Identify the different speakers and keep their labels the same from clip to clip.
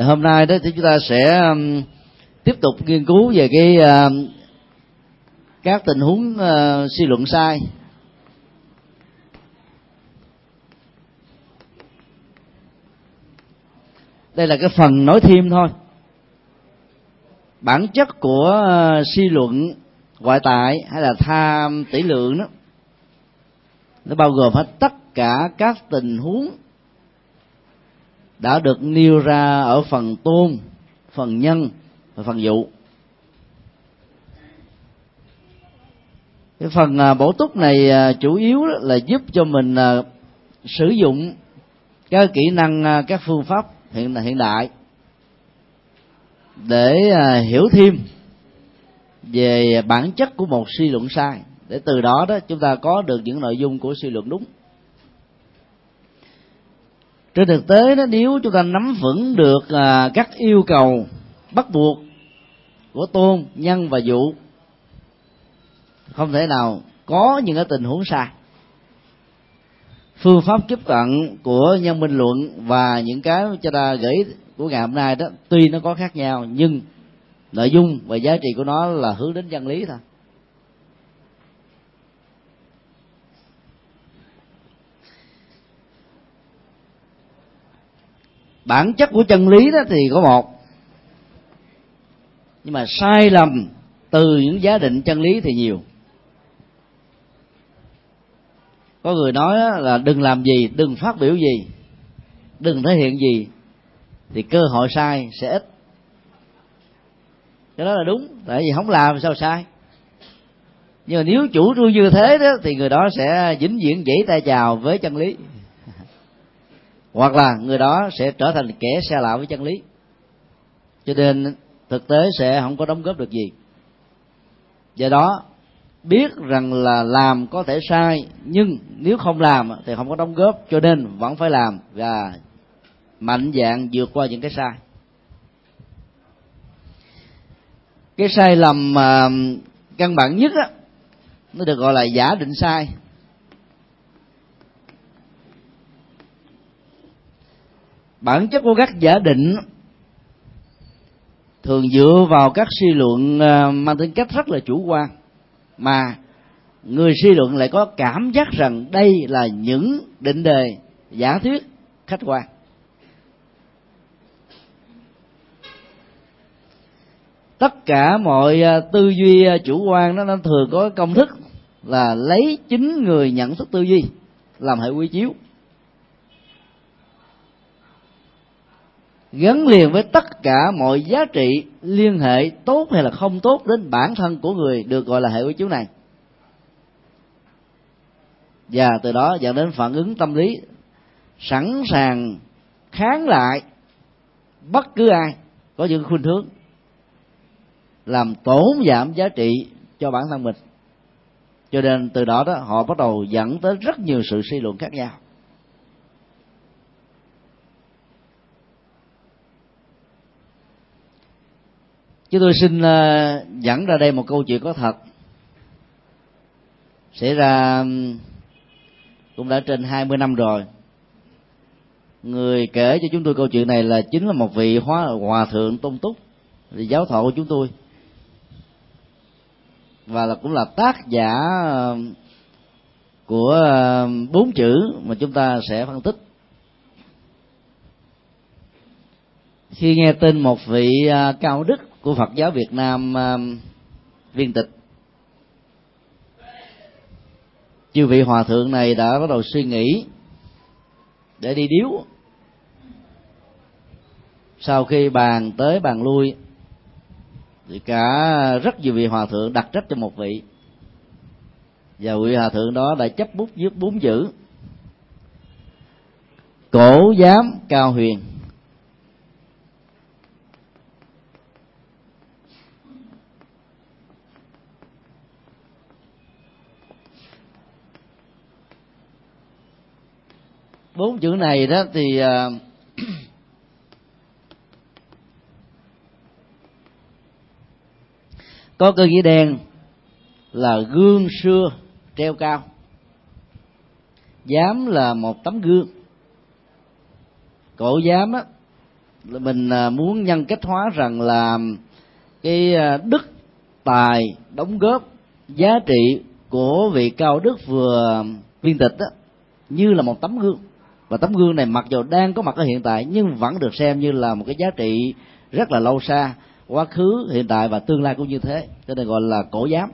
Speaker 1: thì hôm nay đó thì chúng ta sẽ um, tiếp tục nghiên cứu về cái uh, các tình huống uh, suy luận sai. Đây là cái phần nói thêm thôi. Bản chất của uh, suy luận ngoại tại hay là tham tỷ lượng đó nó bao gồm hết tất cả các tình huống đã được nêu ra ở phần tôn, phần nhân và phần dụ. Cái phần à, bổ túc này à, chủ yếu là giúp cho mình à, sử dụng các kỹ năng các phương pháp hiện hiện đại để hiểu thêm về bản chất của một suy luận sai. Để từ đó đó chúng ta có được những nội dung của suy luận đúng trên thực tế đó nếu chúng ta nắm vững được à, các yêu cầu bắt buộc của tôn nhân và dụ không thể nào có những cái tình huống sai. Phương pháp tiếp cận của nhân minh luận và những cái cho ta gửi của ngày hôm nay đó tuy nó có khác nhau nhưng nội dung và giá trị của nó là hướng đến chân lý thôi. Bản chất của chân lý đó thì có một. Nhưng mà sai lầm từ những giá định chân lý thì nhiều. Có người nói là đừng làm gì, đừng phát biểu gì, đừng thể hiện gì thì cơ hội sai sẽ ít. Cái đó là đúng, tại vì không làm sao sai. Nhưng mà nếu chủ trương như thế đó thì người đó sẽ vĩnh viễn dãy tay chào với chân lý hoặc là người đó sẽ trở thành kẻ xa lạ với chân lý. Cho nên thực tế sẽ không có đóng góp được gì. Do đó, biết rằng là làm có thể sai, nhưng nếu không làm thì không có đóng góp, cho nên vẫn phải làm và mạnh dạng vượt qua những cái sai. Cái sai lầm mà căn bản nhất á, nó được gọi là giả định sai. Bản chất của các giả định thường dựa vào các suy luận ờ, mang tính cách rất là chủ quan, mà người suy luận lại có cảm giác rằng đây là những định đề, giả thuyết, khách quan. Tất cả mọi ờ, tư duy ờ, chủ quan đó, nó thường có công thức là lấy chính người nhận thức tư duy làm hệ quy chiếu. Gắn liền với tất cả mọi giá trị liên hệ tốt hay là không tốt đến bản thân của người được gọi là hệ quy chiếu này. Và từ đó dẫn đến phản ứng tâm lý sẵn sàng kháng lại bất cứ ai có những khuynh hướng làm tổn giảm giá trị cho bản thân mình. Cho nên từ đó đó, họ bắt đầu dẫn tới rất nhiều sự suy luận khác nhau. Chứ tôi xin ờ, dẫn ra đây một câu chuyện có thật. Xảy ra cũng đã trên 20 năm rồi. Người kể cho chúng tôi câu chuyện này là chính là một vị hóa, hòa thượng tôn túc thì giáo thọ của chúng tôi. Và là, cũng là tác giả của bốn chữ mà chúng ta sẽ phân tích. Khi nghe tin một vị à, cao đức của Phật giáo Việt Nam à, viên tịch. Chư vị hòa thượng này đã bắt đầu suy nghĩ để đi điếu. Sau khi bàn tới bàn lui, thì cả rất nhiều vị hòa thượng đặt trách cho một vị. Và vị hòa thượng đó đã chấp bút viết bốn chữ. Cổ giám cao huyền. Bốn chữ này đó thì uh, có cơ nghĩa đen là gương xưa treo cao dám là một tấm gương. Cổ dám á mình à, muốn nhân cách hóa rằng là cái à, đức tài đóng góp giá trị của vị cao đức vừa viên tịch đó, như là một tấm gương và tấm gương này mặc dù đang có mặt ở hiện tại, nhưng vẫn được xem như là một cái giá trị rất là lâu xa quá khứ, hiện tại và tương lai cũng như thế. Cho nên gọi là cổ giám.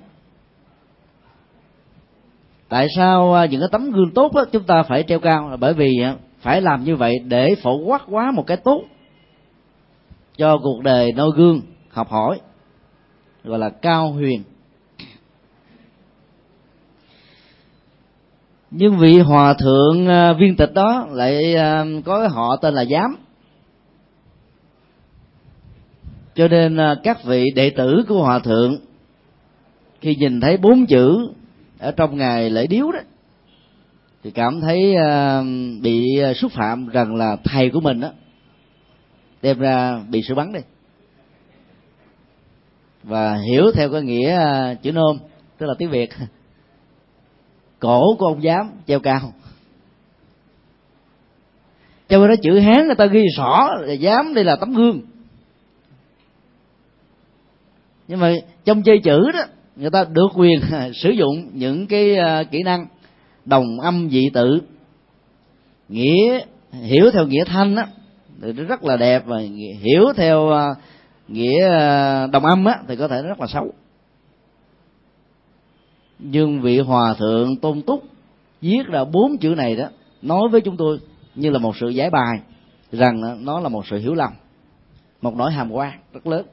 Speaker 1: Tại sao à, những cái tấm gương tốt đó chúng ta phải treo cao? Là bởi vì à, phải làm như vậy để phổ quát quá một cái tốt cho cuộc đời noi gương học hỏi, gọi là cao huyền. Nhưng vị hòa thượng à, viên tịch đó lại à, có cái họ tên là giám. Cho nên à, các vị đệ tử của hòa thượng khi nhìn thấy bốn chữ ở trong ngày lễ điếu đó, thì cảm thấy bị xúc phạm rằng là thầy của mình đó, đem ra bị sự bắn đi. Và hiểu theo cái nghĩa chữ nôm, tức là tiếng việt cổ của ông giám treo cao. Cho nên nó chữ hán người ta ghi rõ là dám đây là tấm gương. Nhưng mà trong chơi chữ đó, người ta được quyền sử dụng những cái à, kỹ năng đồng âm dị tự, nghĩa, hiểu theo nghĩa thanh á, thì nó rất là đẹp và hiểu theo à, nghĩa à, đồng âm á, thì có thể nó rất là xấu nhưng vị hòa thượng tôn túc viết ra bốn chữ này đó, nói với chúng tôi như là một sự giải bài, rằng nó là một sự hiểu lầm, một nỗi hàm quan rất lớn.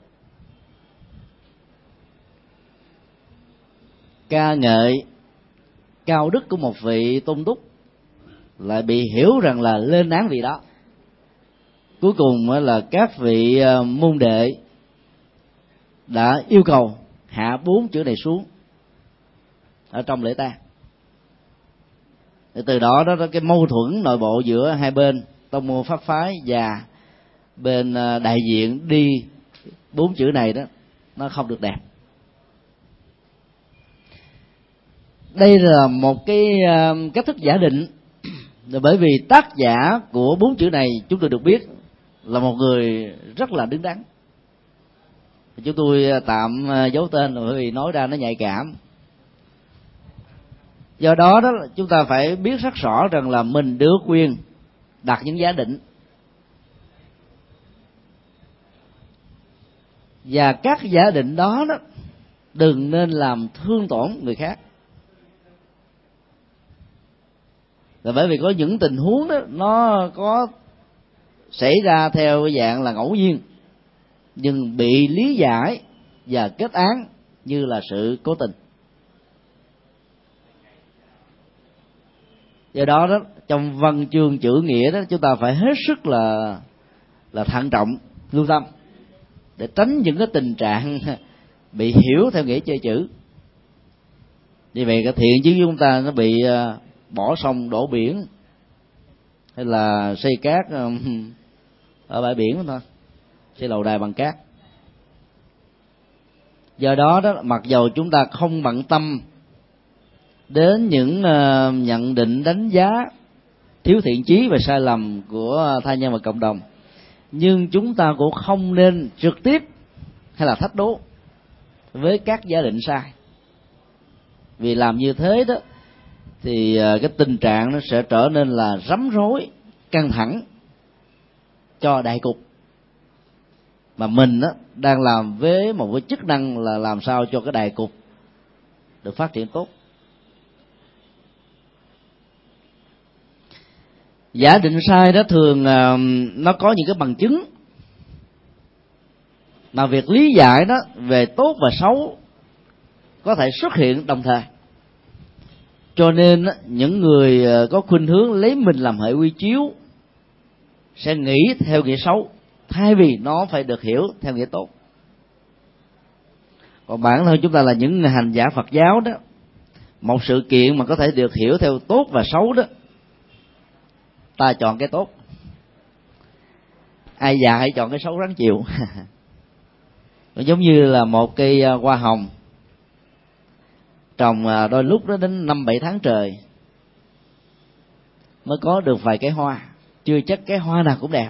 Speaker 1: Ca ngợi cao đức của một vị tôn túc lại bị hiểu rằng là lên án vị đó. Cuối cùng là các vị ờ, môn đệ đã yêu cầu hạ bốn chữ này xuống ở trong lễ tang. Từ đó đó cái mâu thuẫn nội bộ giữa hai bên, tông môn pháp phái và bên à, đại diện đi bốn chữ này đó, nó không được đẹp. Đây là một cái à, cách thức giả định. Bởi vì tác giả của bốn chữ này, chúng tôi được biết là một người rất là đứng đắn. Chúng tôi tạm à, giấu tên, bởi vì nói ra nó nhạy cảm do đó đó, chúng ta phải biết rất rõ rằng là mình được quyền đặt những giá định. Và các giả định đó đó, đừng nên làm thương tổn người khác. Là bởi vì có những tình huống đó, nó có xảy ra theo dạng là ngẫu nhiên, nhưng bị lý giải và kết án như là sự cố tình. Do đó đó, trong văn chương chữ nghĩa đó, chúng ta phải hết sức là là thận trọng, lưu tâm, để tránh những cái tình trạng bị hiểu theo nghĩa chơi chữ. Vì vậy cái thiện chứ chúng ta nó bị à, bỏ sông đổ biển, hay là xây cát à, ở bãi biển thôi, xây lầu đài bằng cát. Do đó đó, mặc dầu chúng ta không bận tâm đến những ờ, nhận định đánh giá thiếu thiện chí và sai lầm của thai nhân và cộng đồng. Nhưng chúng ta cũng không nên trực tiếp hay là thách đố với các giả định sai. Vì làm như thế đó thì ờ, cái tình trạng nó sẽ trở nên là rắm rối căng thẳng cho đại cục. Mà mình đó, đang làm với một cái chức năng là làm sao cho cái đại cục được phát triển tốt. Giả định sai đó thường uh, nó có những cái bằng chứng. Mà việc lý giải đó về tốt và xấu có thể xuất hiện đồng thời. Cho nên những người à, có khuynh hướng lấy mình làm hệ quy chiếu sẽ nghĩ theo nghĩa xấu thay vì nó phải được hiểu theo nghĩa tốt. Còn bản thân chúng ta là những hành giả phật giáo đó một sự kiện mà có thể được hiểu theo tốt và xấu đó ta chọn cái tốt. Ai già hãy chọn cái xấu rắn chịu. Giống như là một cây à, hoa hồng. Trồng à, đôi lúc nó đến năm bảy tháng trời mới có được vài cái hoa. Chưa chắc cái hoa nào cũng đẹp.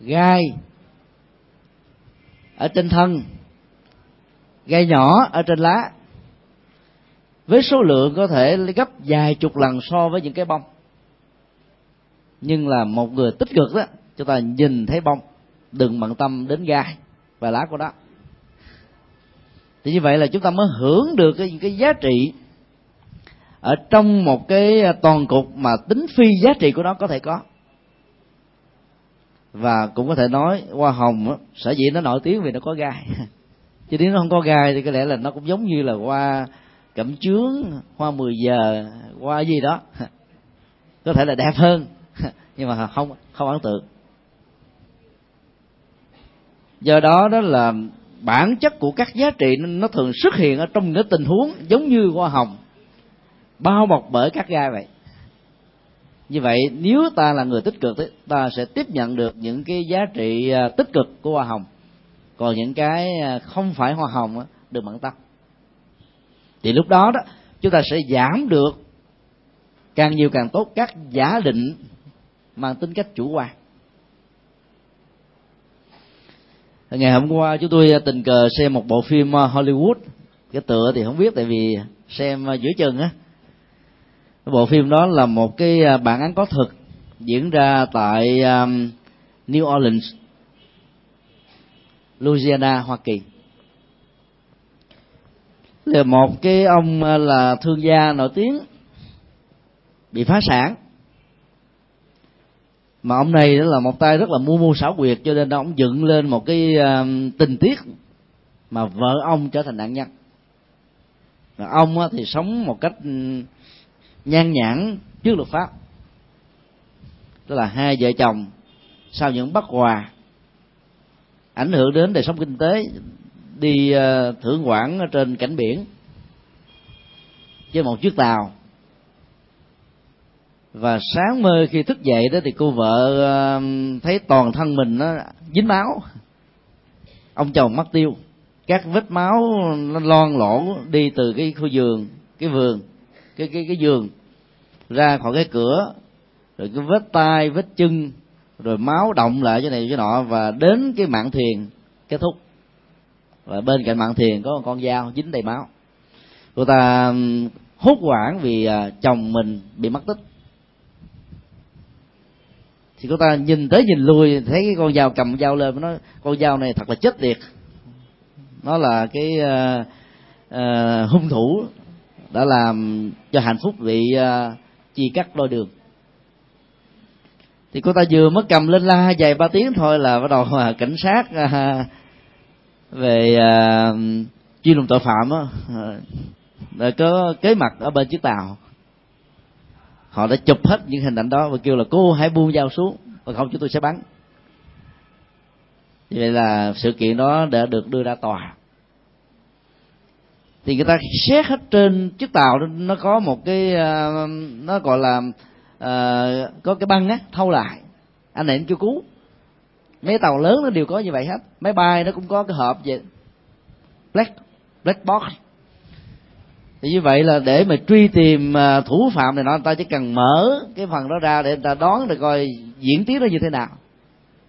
Speaker 1: Gai ở trên thân, gai nhỏ ở trên lá. Với số lượng có thể gấp vài chục lần so với những cái bông nhưng là một người tích cực đó chúng ta nhìn thấy bông đừng bận tâm đến gai và lá của nó. Thì như vậy là chúng ta mới hưởng được cái, cái giá trị ở trong một cái à, toàn cục mà tính phi giá trị của nó có thể có. Và cũng có thể nói hoa hồng đó, sở dĩ nó nổi tiếng vì nó có gai. Chứ nếu nó không có gai thì có lẽ là nó cũng giống như là hoa cẩm chướng hoa mười giờ hoa gì đó. Có thể là đẹp hơn. nhưng mà không không ấn tượng. Do đó đó là bản chất của các giá trị nó thường xuất hiện ở trong những tình huống giống như hoa hồng, bao bọc bởi các gai vậy. Như vậy, nếu ta là người tích cực ta sẽ tiếp nhận được những cái giá trị à, tích cực của hoa hồng. Còn những cái à, không phải hoa hồng được bận tâm. Thì lúc đó đó, chúng ta sẽ giảm được càng nhiều càng tốt các giả định mang tính cách chủ quan. Ngày hôm qua chúng tôi à, tình cờ xem một bộ phim à, Hollywood. Cái tựa thì không biết tại vì xem à, giữa chừng á. Bộ phim đó là một cái bản án có thực diễn ra tại um, New Orleans Louisiana Hoa Kỳ. Là một cái ông là thương gia nổi tiếng bị phá sản mà ông này đó là một tay rất là mua mô xảo quyệt cho nên ông dựng lên một cái uh, tình tiết mà vợ ông trở thành nạn nhân. Và ông thì sống một cách ừ, nhan nhản trước luật pháp. Tức là hai vợ chồng sau những bất hòa ảnh hưởng đến đời sống kinh tế đi ờ, thưởng quản trên cảnh biển trên một chiếc tàu và sáng mơ khi thức dậy đó thì cô vợ ờ, thấy toàn thân mình nó dính máu. Ông chồng mất tiêu. Các vết máu nó lon lỗ đi từ cái khu vườn cái vườn, cái cái cái giường ra khỏi cái cửa. Rồi cái vết tay vết chân, rồi máu động lại cái này cái nọ. Và đến cái mạng thuyền kết thúc. Và bên cạnh mạng thuyền có một con dao dính đầy máu. Cô ta hốt hoảng vì à, chồng mình bị mất tích thì cô ta nhìn tới nhìn lui thấy cái con dao cầm dao lên nó con dao này thật là chết tiệt. Nó là cái uh, uh, hung thủ đã làm cho hạnh phúc bị uh, ờ, chia cắt đôi đường. Thì cô ta vừa mới cầm lên la vài ba tiếng thôi là bắt đầu cảnh sát uh, về uh, chuyên lùng tội phạm đó, uh, có kế mặt ở bên chiếc tàu họ đã chụp hết những hình ảnh đó và kêu là cô hãy buông dao xuống và không chúng tôi sẽ bắn. Vậy là sự kiện đó đã được đưa ra tòa. Thì người ta xét hết trên chiếc tàu nó có một cái ờ, nó gọi là uh, có cái băng á thâu lại. Anh này anh kêu cứu. Mấy tàu lớn nó đều có như vậy hết. Máy bay nó cũng có cái hộp vậy. Black black box thì như vậy là để mà truy tìm à, thủ phạm này nó ta chỉ cần mở cái phần đó ra để người ta đoán được coi diễn tiến nó như thế nào.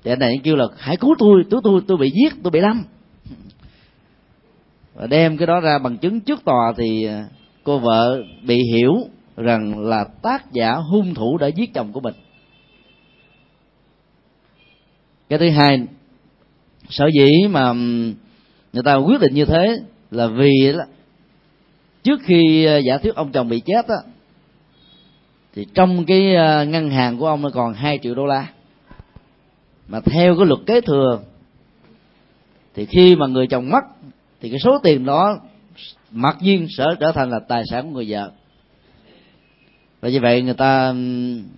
Speaker 1: Thì anh này kêu là, hãy cứu tôi cứu tôi tôi bị giết, tôi bị lâm và đem cái đó ra bằng chứng trước tòa thì à, cô vợ bị hiểu rằng là tác giả hung thủ đã giết chồng của mình. Cái thứ hai, sở dĩ mà người ta quyết định như thế là vì trước khi ờ, giả thuyết ông chồng bị chết á, thì trong cái ờ, ngân hàng của ông nó còn 2 triệu đô la. Mà theo cái luật kế thừa, thì khi mà người chồng mất, thì cái số tiền đó mặc nhiên sẽ trở thành là tài sản của người vợ. Và như vậy người ta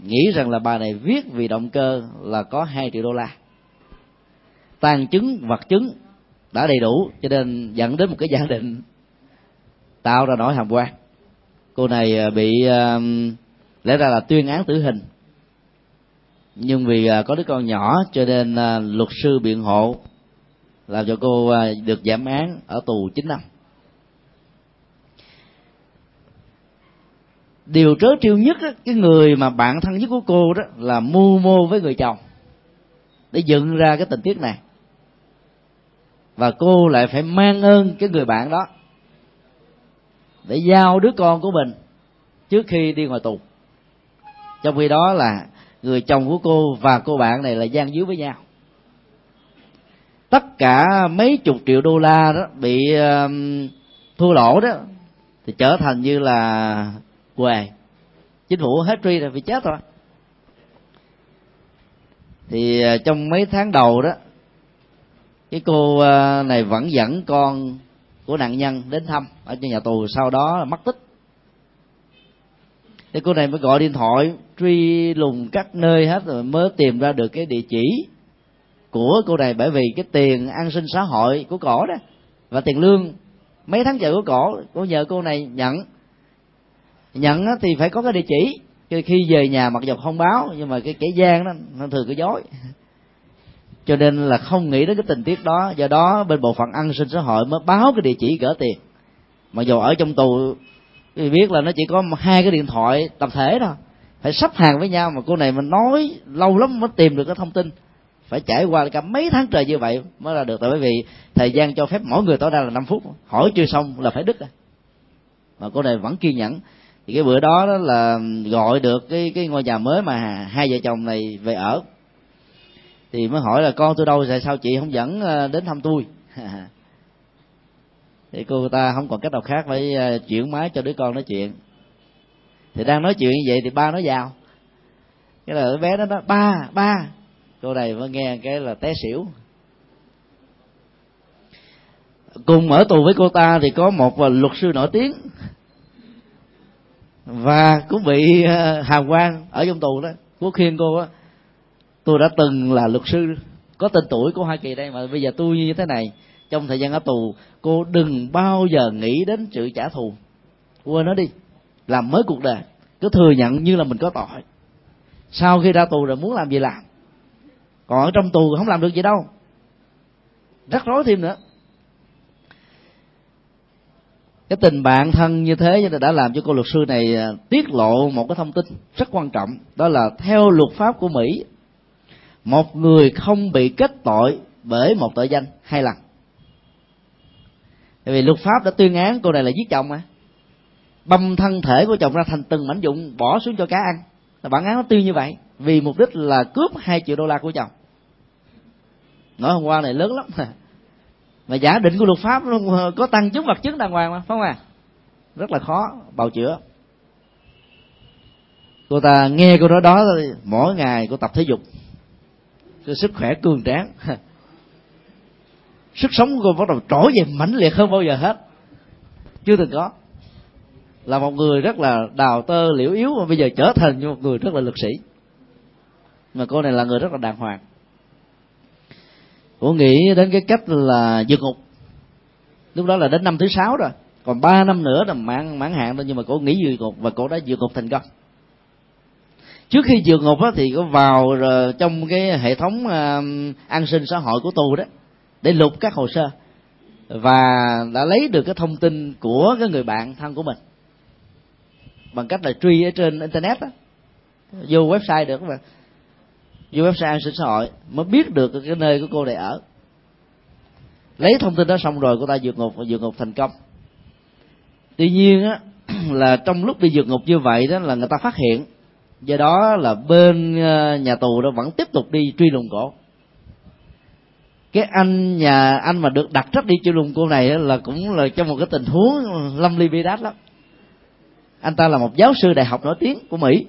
Speaker 1: nghĩ rằng là bà này viết vì động cơ là có 2 triệu đô la. Tàn chứng, vật chứng đã đầy đủ, cho nên dẫn đến một cái giả định tạo ra nỗi hàm quan cô này à, bị uh, lẽ ra là tuyên án tử hình. Nhưng vì uh, có đứa con nhỏ cho nên uh, luật sư biện hộ làm cho cô được giảm án ở tù 9 năm. Điều trớ trêu nhất á, cái người mà bạn thân nhất của cô đó là mưu mô với người chồng để dựng ra cái tình tiết này. Và cô lại phải mang ơn cái người bạn đó để giao đứa con của mình trước khi đi ngoài tù. Trong khi đó là người chồng của cô và cô bạn này là gian díu với nhau. Tất cả mấy chục triệu đô la đó bị uh, thua lỗ đó thì trở thành như là què chính phủ hết truy rồi bị chết rồi. Thì uh, trong mấy tháng đầu đó cái cô uh, này vẫn dẫn con của nạn nhân đến thăm ở trong nhà tù, sau đó là mất tích. Thì cô này mới gọi điện thoại, truy lùng các nơi hết rồi mới tìm ra được cái địa chỉ của cô này, bởi vì cái tiền an sinh xã hội của cổ đó và tiền lương, mấy tháng trời của cổ cô nhờ cô này nhận. Nhận thì phải có cái địa chỉ, khi về nhà mặc dù không báo, nhưng mà cái kẻ gian đó, nó thường cứ dối cho nên là không nghĩ đến cái tình tiết đó. Do đó bên bộ phận an sinh xã hội mới báo cái địa chỉ gỡ tiền. Mà dù ở trong tù thì biết là nó chỉ có hai cái điện thoại tập thể thôi. Phải sắp hàng với nhau mà cô này mình nói lâu lắm mới tìm được cái thông tin. Phải trải qua cả mấy tháng trời như vậy mới ra được. Tại bởi vì thời gian cho phép mỗi người tối đa là 5 phút. Hỏi chưa xong là phải đứt rồi. Mà cô này vẫn kiên nhẫn. Thì cái bữa đó, đó là gọi được cái cái ngôi nhà mới mà hai vợ chồng này về ở thì mới hỏi là, con tôi đâu tại sao chị không dẫn ờ, đến thăm tôi? Thì cô ta không còn cách nào khác phải ờ, chuyển máy cho đứa con nói chuyện. Thì đang nói chuyện như vậy thì ba nó vào. Cái là đứa bé nó nói, ba ba. Cô này mới nghe cái là té xỉu. Cùng ở tù với cô ta thì có một ờ, luật sư nổi tiếng. Và cũng bị hàm quan ở trong tù đó. Quốc khuyên cô á tôi đã từng là luật sư, có tên tuổi của hoa kỳ đây, mà bây giờ tôi như thế này. Trong thời gian ở tù, cô đừng bao giờ nghĩ đến sự trả thù. Quên nó đi, làm mới cuộc đời. Cứ thừa nhận như là mình có tội. Sau khi ra tù rồi muốn làm gì làm? Còn ở trong tù không làm được gì đâu. Rắc rối thêm nữa. Cái tình bạn thân như thế đã làm cho cô luật sư này à, tiết lộ một cái thông tin rất quan trọng. Đó là theo luật pháp của mỹ một người không bị kết tội bởi một tội danh hai lần tại vì luật pháp đã tuyên án cô này là giết chồng mà. Băm thân thể của chồng ra thành từng mảnh dụng bỏ xuống cho cá ăn. Bản án nó tuyên như vậy, vì mục đích là cướp hai triệu đô la của chồng. Nói hôm qua này lớn lắm. Mà giả định của luật pháp nó có tăng chứng vật chứng đàng hoàng mà, phải không à rất là khó, bào chữa. Cô ta nghe cô nói đó mỗi ngày cô tập thể dục cái sức khỏe cường tráng. Sức sống của cô bắt đầu trỗi về mãnh liệt hơn bao giờ hết. Chưa từng có. Là một người rất là đào tơ, liễu yếu, mà bây giờ trở thành như một người rất là lực sĩ. Mà cô này là người rất là đàng hoàng. Cô nghĩ đến cái cách là vượt ngục. Lúc đó là đến năm thứ sáu rồi. Còn ba năm nữa là mãn mãn hạn thôi, nhưng mà cô nghĩ vượt ngục và cô đã vượt ngục thành công trước khi vượt ngục đó thì có vào trong cái hệ thống ờ, an sinh xã hội của tù đó, để lục các hồ sơ và đã lấy được cái thông tin của cái người bạn thân của mình bằng cách là truy ở trên internet đó vô website được mà. Vô website an sinh xã hội mới biết được cái nơi của cô này ở. Lấy thông tin đó xong rồi cô ta vượt ngục và vượt ngục thành công. Tuy nhiên á, là trong lúc đi vượt ngục như vậy đó là người ta phát hiện do đó là bên ờ, nhà tù đó vẫn tiếp tục đi truy lùng cổ. Cái anh nhà anh mà được đặt trách đi truy lùng cô này là cũng là trong một cái tình huống lâm ly bi đát lắm. Anh ta là một giáo sư đại học nổi tiếng của mỹ.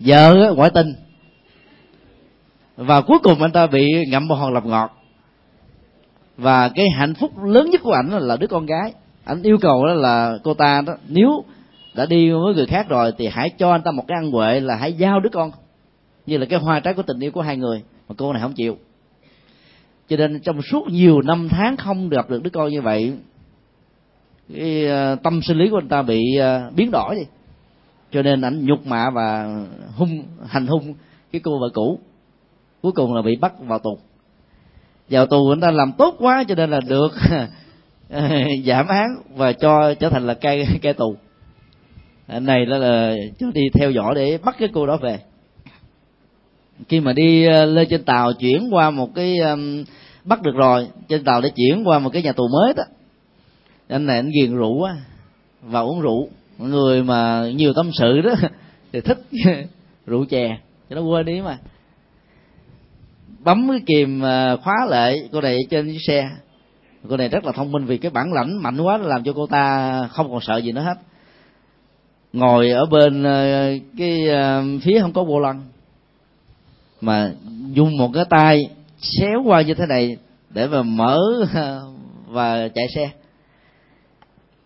Speaker 1: Vợ ngoại tình. Và cuối cùng anh ta bị ngậm bồ hòn lập ngọt. Và cái hạnh phúc lớn nhất của ảnh là đứa con gái. Anh yêu cầu đó là cô ta đó, nếu đã đi với người khác rồi thì hãy cho anh ta một cái ăn huệ là hãy giao đứa con. Như là cái hoa trái của tình yêu của hai người, mà cô này không chịu. Cho nên trong suốt nhiều năm tháng không gặp được đứa con như vậy, cái ờ, tâm sinh lý của anh ta bị ờ, biến đổi đi. Cho nên ảnh nhục mạ và hung, hành hung cái cô vợ cũ. Cuối cùng là bị bắt vào tù. Vào tù anh ta làm tốt quá cho nên là được ờ, giảm án và cho trở thành là cai cai tù này đó là cho đi theo dõi để bắt cái cô đó về. Khi mà đi ờ, lên trên tàu chuyển qua một cái um, bắt được rồi trên tàu để chuyển qua một cái nhà tù mới đó. Anh này anh ghiền rượu á và uống rượu. Người mà nhiều tâm sự đó thì thích rượu chè cho nó quên đi mà. Bấm cái kìm ờ, khóa lại cô này trên chiếc xe. Cô này rất là thông minh vì cái bản lãnh mạnh quá làm cho cô ta không còn sợ gì nữa hết ngồi ở bên ờ, cái ờ, phía không có vô lăng. Mà dùng một cái tay xéo qua như thế này để mà mở ờ, và chạy xe.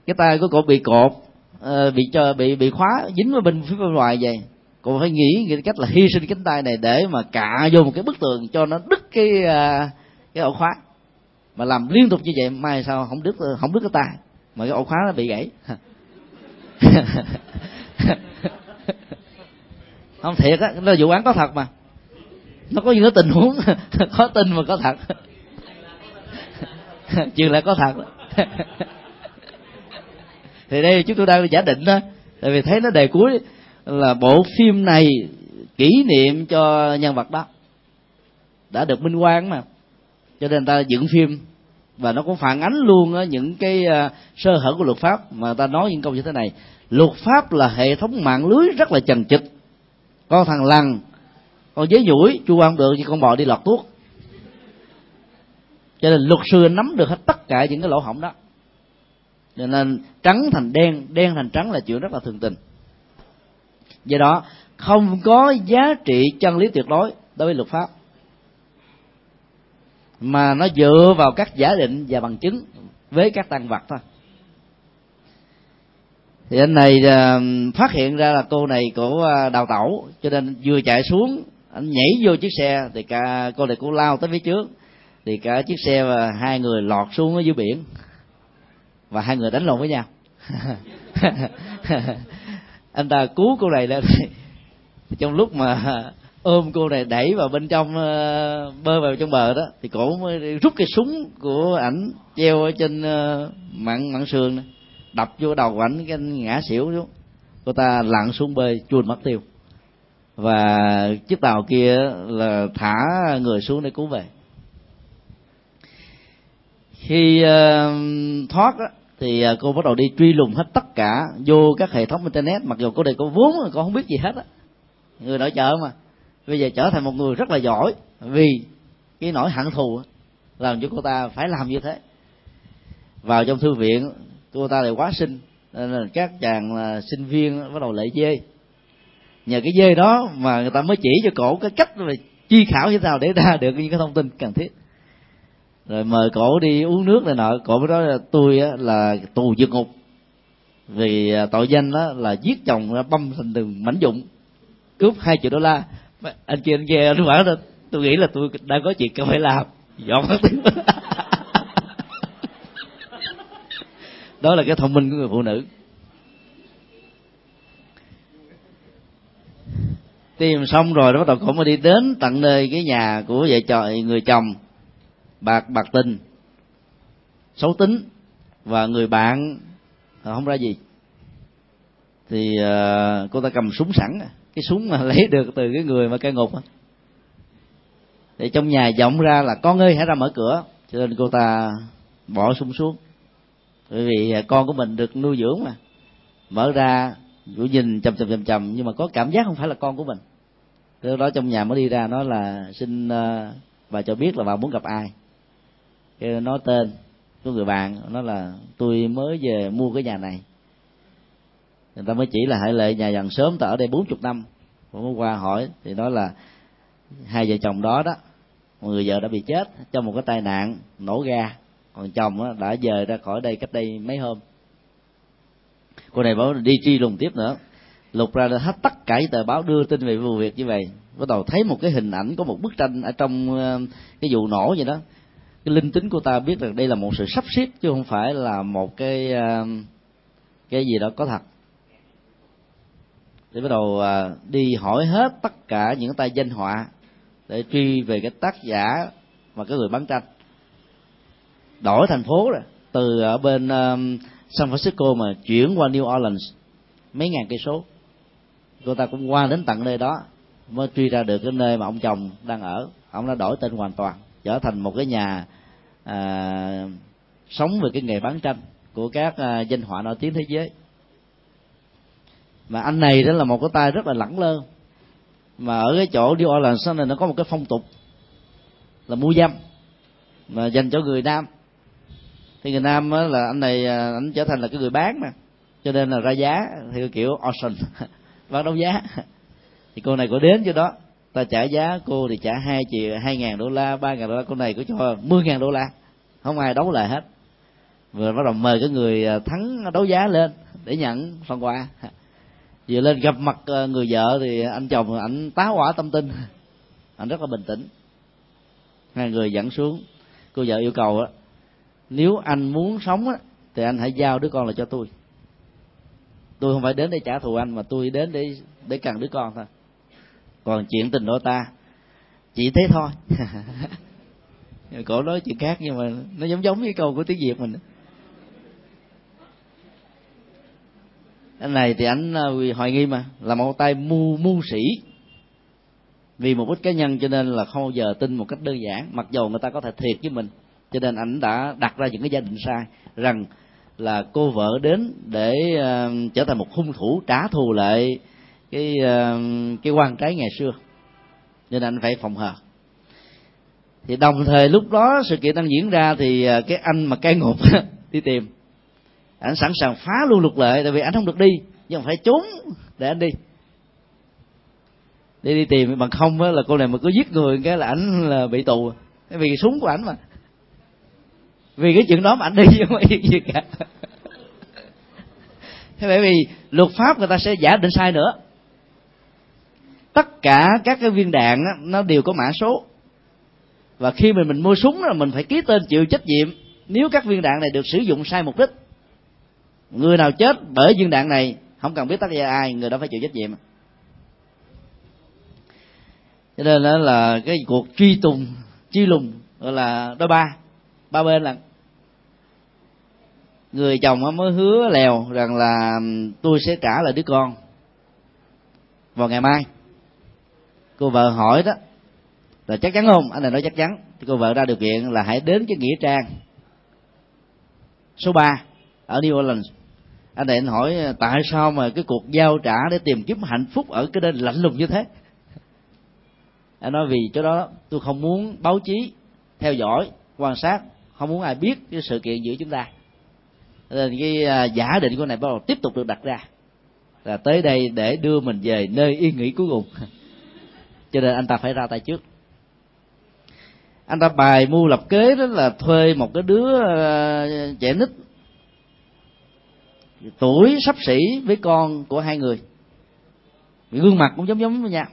Speaker 1: Cái tay của cô bị cột bị cho, bị bị khóa, dính vào bên phía bên ngoài vậy. Cô phải nghĩ cái cách là hy sinh cánh tay này để mà cạ vô một cái bức tường cho nó đứt cái cái ổ khóa. Mà làm liên tục như vậy, mai sao không đứt không đứt cái tay, mà cái ổ khóa nó bị gãy. không thiệt á nó vụ án có thật mà. Nó có những cái tình huống, có tin mà có thật. Chuyện lại có thật. Thì đây, chúng tôi đang giả định đó, tại vì thấy nó đề cuối là bộ phim này kỷ niệm cho nhân vật đó. Đã được minh quan mà, cho nên ta dựng phim và nó cũng phản ánh luôn á những cái uh, sơ hở của luật pháp. Mà ta nói những câu như thế này luật pháp là hệ thống mạng lưới rất là chằng chịt con thằng lằn con dế nhủi chu ăn được thì con bò đi lọt tuốt. Cho nên luật sư nắm được hết tất cả những cái lỗ hổng đó. Cho nên trắng thành đen đen thành trắng là chuyện rất là thường tình. Do đó không có giá trị chân lý tuyệt đối đối với luật pháp mà nó dựa vào các giả định và bằng chứng với các tăng vật thôi. Thì anh này à, phát hiện ra là cô này cổ à, đào tẩu, cho nên vừa chạy xuống, anh nhảy vô chiếc xe, thì cả, cô này cũng lao tới phía trước, thì cả chiếc xe và hai người lọt xuống ở dưới biển. Và hai người đánh lộn với nhau. Anh ta cứu cô này lên. Trong lúc mà ôm cô này đẩy vào bên trong ờ, bơi vào trong bờ đó thì cổ mới rút cái súng của ảnh treo ở trên ờ, mạng mặn mặn sườn này, đập vô đầu của ảnh cái anh ngã xỉu xuống. Cô ta lặn xuống bơi chuồn mất tiêu. Và chiếc tàu kia là thả người xuống để cứu về. Khi uh, thoát á, thì cô bắt đầu đi truy lùng hết tất cả vô các hệ thống internet mặc dù cô đây cô vốn cô không biết gì hết á. Người nội trợ mà bây giờ trở thành một người rất là giỏi. Vì cái nỗi hận thù làm cho cô ta phải làm như thế. Vào trong thư viện, cô ta lại quá xinh. Nên là các chàng là sinh viên bắt đầu lệ dê. Nhờ cái dê đó mà người ta mới chỉ cho cổ cái cách mà chi khảo như thế nào để ra được những cái thông tin cần thiết. Rồi mời cổ đi uống nước này nọ. Cổ mới nói là, tôi là tù vượt ngục. Vì à, tội danh đó là giết chồng băm thành từng mảnh dụng cướp hai triệu đô la anh kia anh nghe anh bảo là tôi nghĩ là tôi đang có chuyện cần phải làm. Dọn mất tiếng. Đó là cái thông minh của người phụ nữ. Tìm xong rồi nó bắt đầu cổ mới đi đến tận nơi cái nhà của vợ chồng người chồng bạc bạc tình. Xấu tính và người bạn không ra gì. Thì uh, cô ta cầm súng sẵn cái súng mà lấy được từ cái người mà cai ngục á. Thì trong nhà vọng ra là, con ơi, hãy ra mở cửa. Cho nên cô ta bỏ súng xuống. Bởi vì à, con của mình được nuôi dưỡng mà. Mở ra, vũ nhìn chầm chầm chầm chầm, nhưng mà có cảm giác không phải là con của mình. Từ đó trong nhà mới đi ra, nói là, xin à, bà cho biết là bà muốn gặp ai. Cái nói tên của người bạn, nó là, tôi mới về mua cái nhà này người ta mới chỉ là hãy lệ nhà dần sớm, ta ở đây bốn chục năm. Hôm qua hỏi, thì nói là hai vợ chồng đó đó, một người vợ đã bị chết trong một cái tai nạn nổ ga. Còn chồng đã dời ra khỏi đây cách đây mấy hôm. Cô này bảo đi truy lùng tiếp nữa. Lục ra hết tất cả những tờ báo đưa tin về vụ việc như vậy, bắt đầu thấy một cái hình ảnh có một bức tranh ở trong ờ, cái vụ nổ vậy đó. Cái linh tính của ta biết rằng đây là một sự sắp xếp chứ không phải là một cái ờ, cái gì đó có thật thì bắt đầu à, đi hỏi hết tất cả những tay danh họa để truy về cái tác giả và cái người bán tranh. Đổi thành phố rồi. Từ ở bên à, San Francisco mà chuyển qua New Orleans mấy ngàn cây số. Cô ta cũng qua đến tận nơi đó mới truy ra được cái nơi mà ông chồng đang ở. Ông đã đổi tên hoàn toàn trở thành một cái nhà à, sống về cái nghề bán tranh của các à, danh họa nổi tiếng thế giới mà anh này đó là một cái tay rất là lẳng lơ. Mà ở cái chỗ New Orleans này nó có một cái phong tục là mua dâm, mà dành cho người nam. Thì người nam là anh này à, anh trở thành là cái người bán mà, cho nên là ra giá theo kiểu auction, bán đấu giá. Thì cô này có đến cho đó, ta trả giá, cô thì trả hai triệu, hai ngàn đô la, ba ngàn đô la, cô này có cho mười ngàn đô la, không ai đấu lại hết. Vừa bắt đầu mời cái người à, thắng đấu giá lên để nhận phần quà vừa lên gặp mặt ờ, người vợ thì anh chồng ảnh tá hỏa tâm tinh. Anh rất là bình tĩnh. Hai người dẫn xuống. Cô vợ yêu cầu á, nếu anh muốn sống á, thì anh hãy giao đứa con lại cho tôi. Tôi không phải đến để trả thù anh, mà tôi đến để để cần đứa con thôi. Còn chuyện tình đôi ta, chỉ thế thôi. Cổ nói chuyện khác nhưng mà nó giống giống với câu của tiếng việt mình anh này thì anh à, hoài nghi mà là một tay mưu mưu sĩ. Vì mục đích cá nhân cho nên là không bao giờ tin một cách đơn giản mặc dù người ta có thể thiệt với mình. Cho nên anh đã đặt ra những cái gia đình sai rằng là cô vợ đến để uh, trở thành một hung thủ trả thù lại cái uh, cái quan trái ngày xưa. Nên anh phải phòng hờ. Thì đồng thời lúc đó sự kiện đang diễn ra thì uh, cái anh mà cai ngục đi tìm anh sẵn sàng phá luôn luật lệ tại vì anh không được đi nhưng mà phải trốn để anh đi. Đi đi tìm bằng không á là cô này mà cứ giết người cái là ảnh là bị tù. Vì súng của ảnh mà. Vì cái chuyện đó mà ảnh đi chứ không phải gì cả. Thế bởi vì luật pháp người ta sẽ giả định sai nữa. Tất cả các cái viên đạn á, nó đều có mã số. Và khi mình mình mua súng là mình phải ký tên chịu trách nhiệm. Nếu các viên đạn này được sử dụng sai mục đích người nào chết bởi viên đạn này, không cần biết tác giả ai, người đó phải chịu trách nhiệm. Cho nên đó là cái cuộc truy tùng, truy lùng, gọi là đôi ba ba bên là người chồng mới hứa lèo rằng là tôi sẽ trả lại đứa con vào ngày mai. Cô vợ hỏi đó là chắc chắn không? Anh này nói chắc chắn. Thì cô vợ ra điều kiện là hãy đến cái nghĩa trang số 3 ở New Orleans anh này anh hỏi ờ, tại sao mà cái cuộc giao trả để tìm kiếm hạnh phúc ở cái nơi lạnh lùng như thế? Anh nói, vì chỗ đó tôi không muốn báo chí theo dõi, quan sát, không muốn ai biết cái sự kiện giữa chúng ta. Nên cái à, giả định của này bắt đầu tiếp tục được đặt ra. Là tới đây để đưa mình về nơi yên nghỉ cuối cùng. Cho nên anh ta phải ra tay trước. Anh ta bài mưu lập kế đó là thuê một cái đứa à, trẻ nít tuổi sắp xỉ với con của hai người. Gương mặt cũng giống giống với nhau.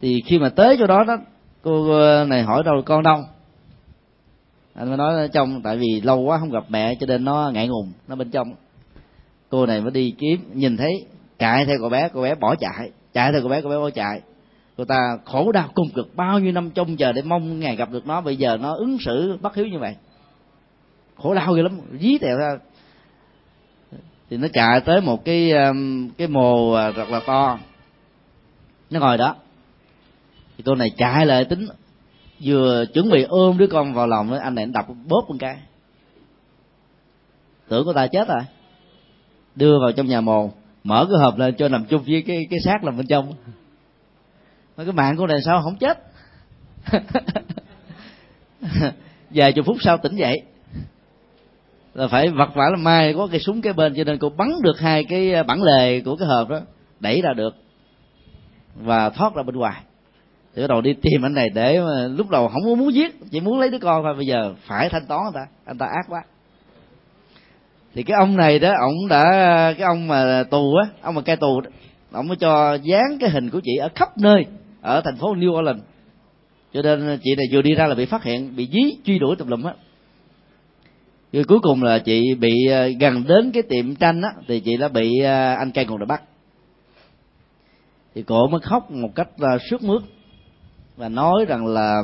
Speaker 1: Thì khi mà tới chỗ đó đó, cô ờ, này hỏi đâu con đâu? Anh mới nói trong, tại vì lâu quá không gặp mẹ cho nên nó ngại ngùng, nó bên trong. Cô này mới đi kiếm, nhìn thấy chạy theo cô bé cô bé bỏ chạy chạy theo cô bé cô bé bỏ chạy. Cô ta khổ đau cung cực, bao nhiêu năm trông chờ để mong ngày gặp được nó, bây giờ nó ứng xử bất hiếu như vậy. Khổ đau ghê lắm, dí tẹo ra thì nó chạy tới một cái um, cái mồ à, rất là to. Nó ngồi đó. Thì cô này chạy lại tính, vừa chuẩn bị ôm đứa con vào lòng, anh này đập bóp một cái. Tưởng cô ta chết rồi. Đưa vào trong nhà mồ, mở cái hộp lên cho nằm chung với cái cái xác nằm bên trong. Mà cái mạng của này sao không chết? Vài chục phút sau tỉnh dậy là phải vật vả là mai có cây súng kế bên cho nên cô bắn được hai cái à, bản lề của cái hộp đó, đẩy ra được và thoát ra bên ngoài. Thì bắt đầu đi tìm anh này để mà lúc đầu không có muốn giết, chỉ muốn lấy đứa con thôi, bây giờ phải thanh toán anh ta anh ta ác quá. Thì cái ông này đó ông đã, cái ông mà tù á, ông mà cai tù đó ông mới cho dán cái hình của chị ở khắp nơi ở thành phố New Orleans. Cho nên chị này vừa đi ra là bị phát hiện, bị dí, truy đuổi tùm lum á rồi cuối cùng là chị bị ờ, gần đến cái tiệm tranh á, thì chị đã bị ờ, anh cai còn đã bắt. Thì cổ mới khóc một cách ờ, sướt mướt và nói rằng là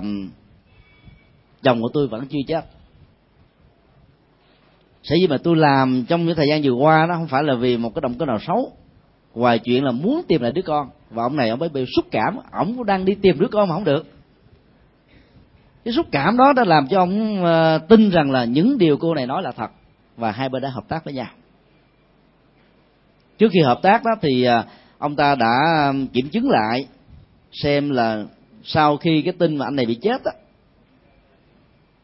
Speaker 1: chồng của tôi vẫn chưa chết. Sở dĩ mà tôi làm trong những thời gian vừa qua đó không phải là vì một cái động cơ nào xấu, ngoài chuyện là muốn tìm lại đứa con. Và ông này ông mới bị xúc cảm, ông cũng đang đi tìm đứa con mà không được cái xúc cảm đó đã làm cho ông ờ, tin rằng là những điều cô này nói là thật. Và hai bên đã hợp tác với nhau. Trước khi hợp tác đó thì ờ, ông ta đã kiểm chứng lại xem là sau khi cái tin mà anh này bị chết đó,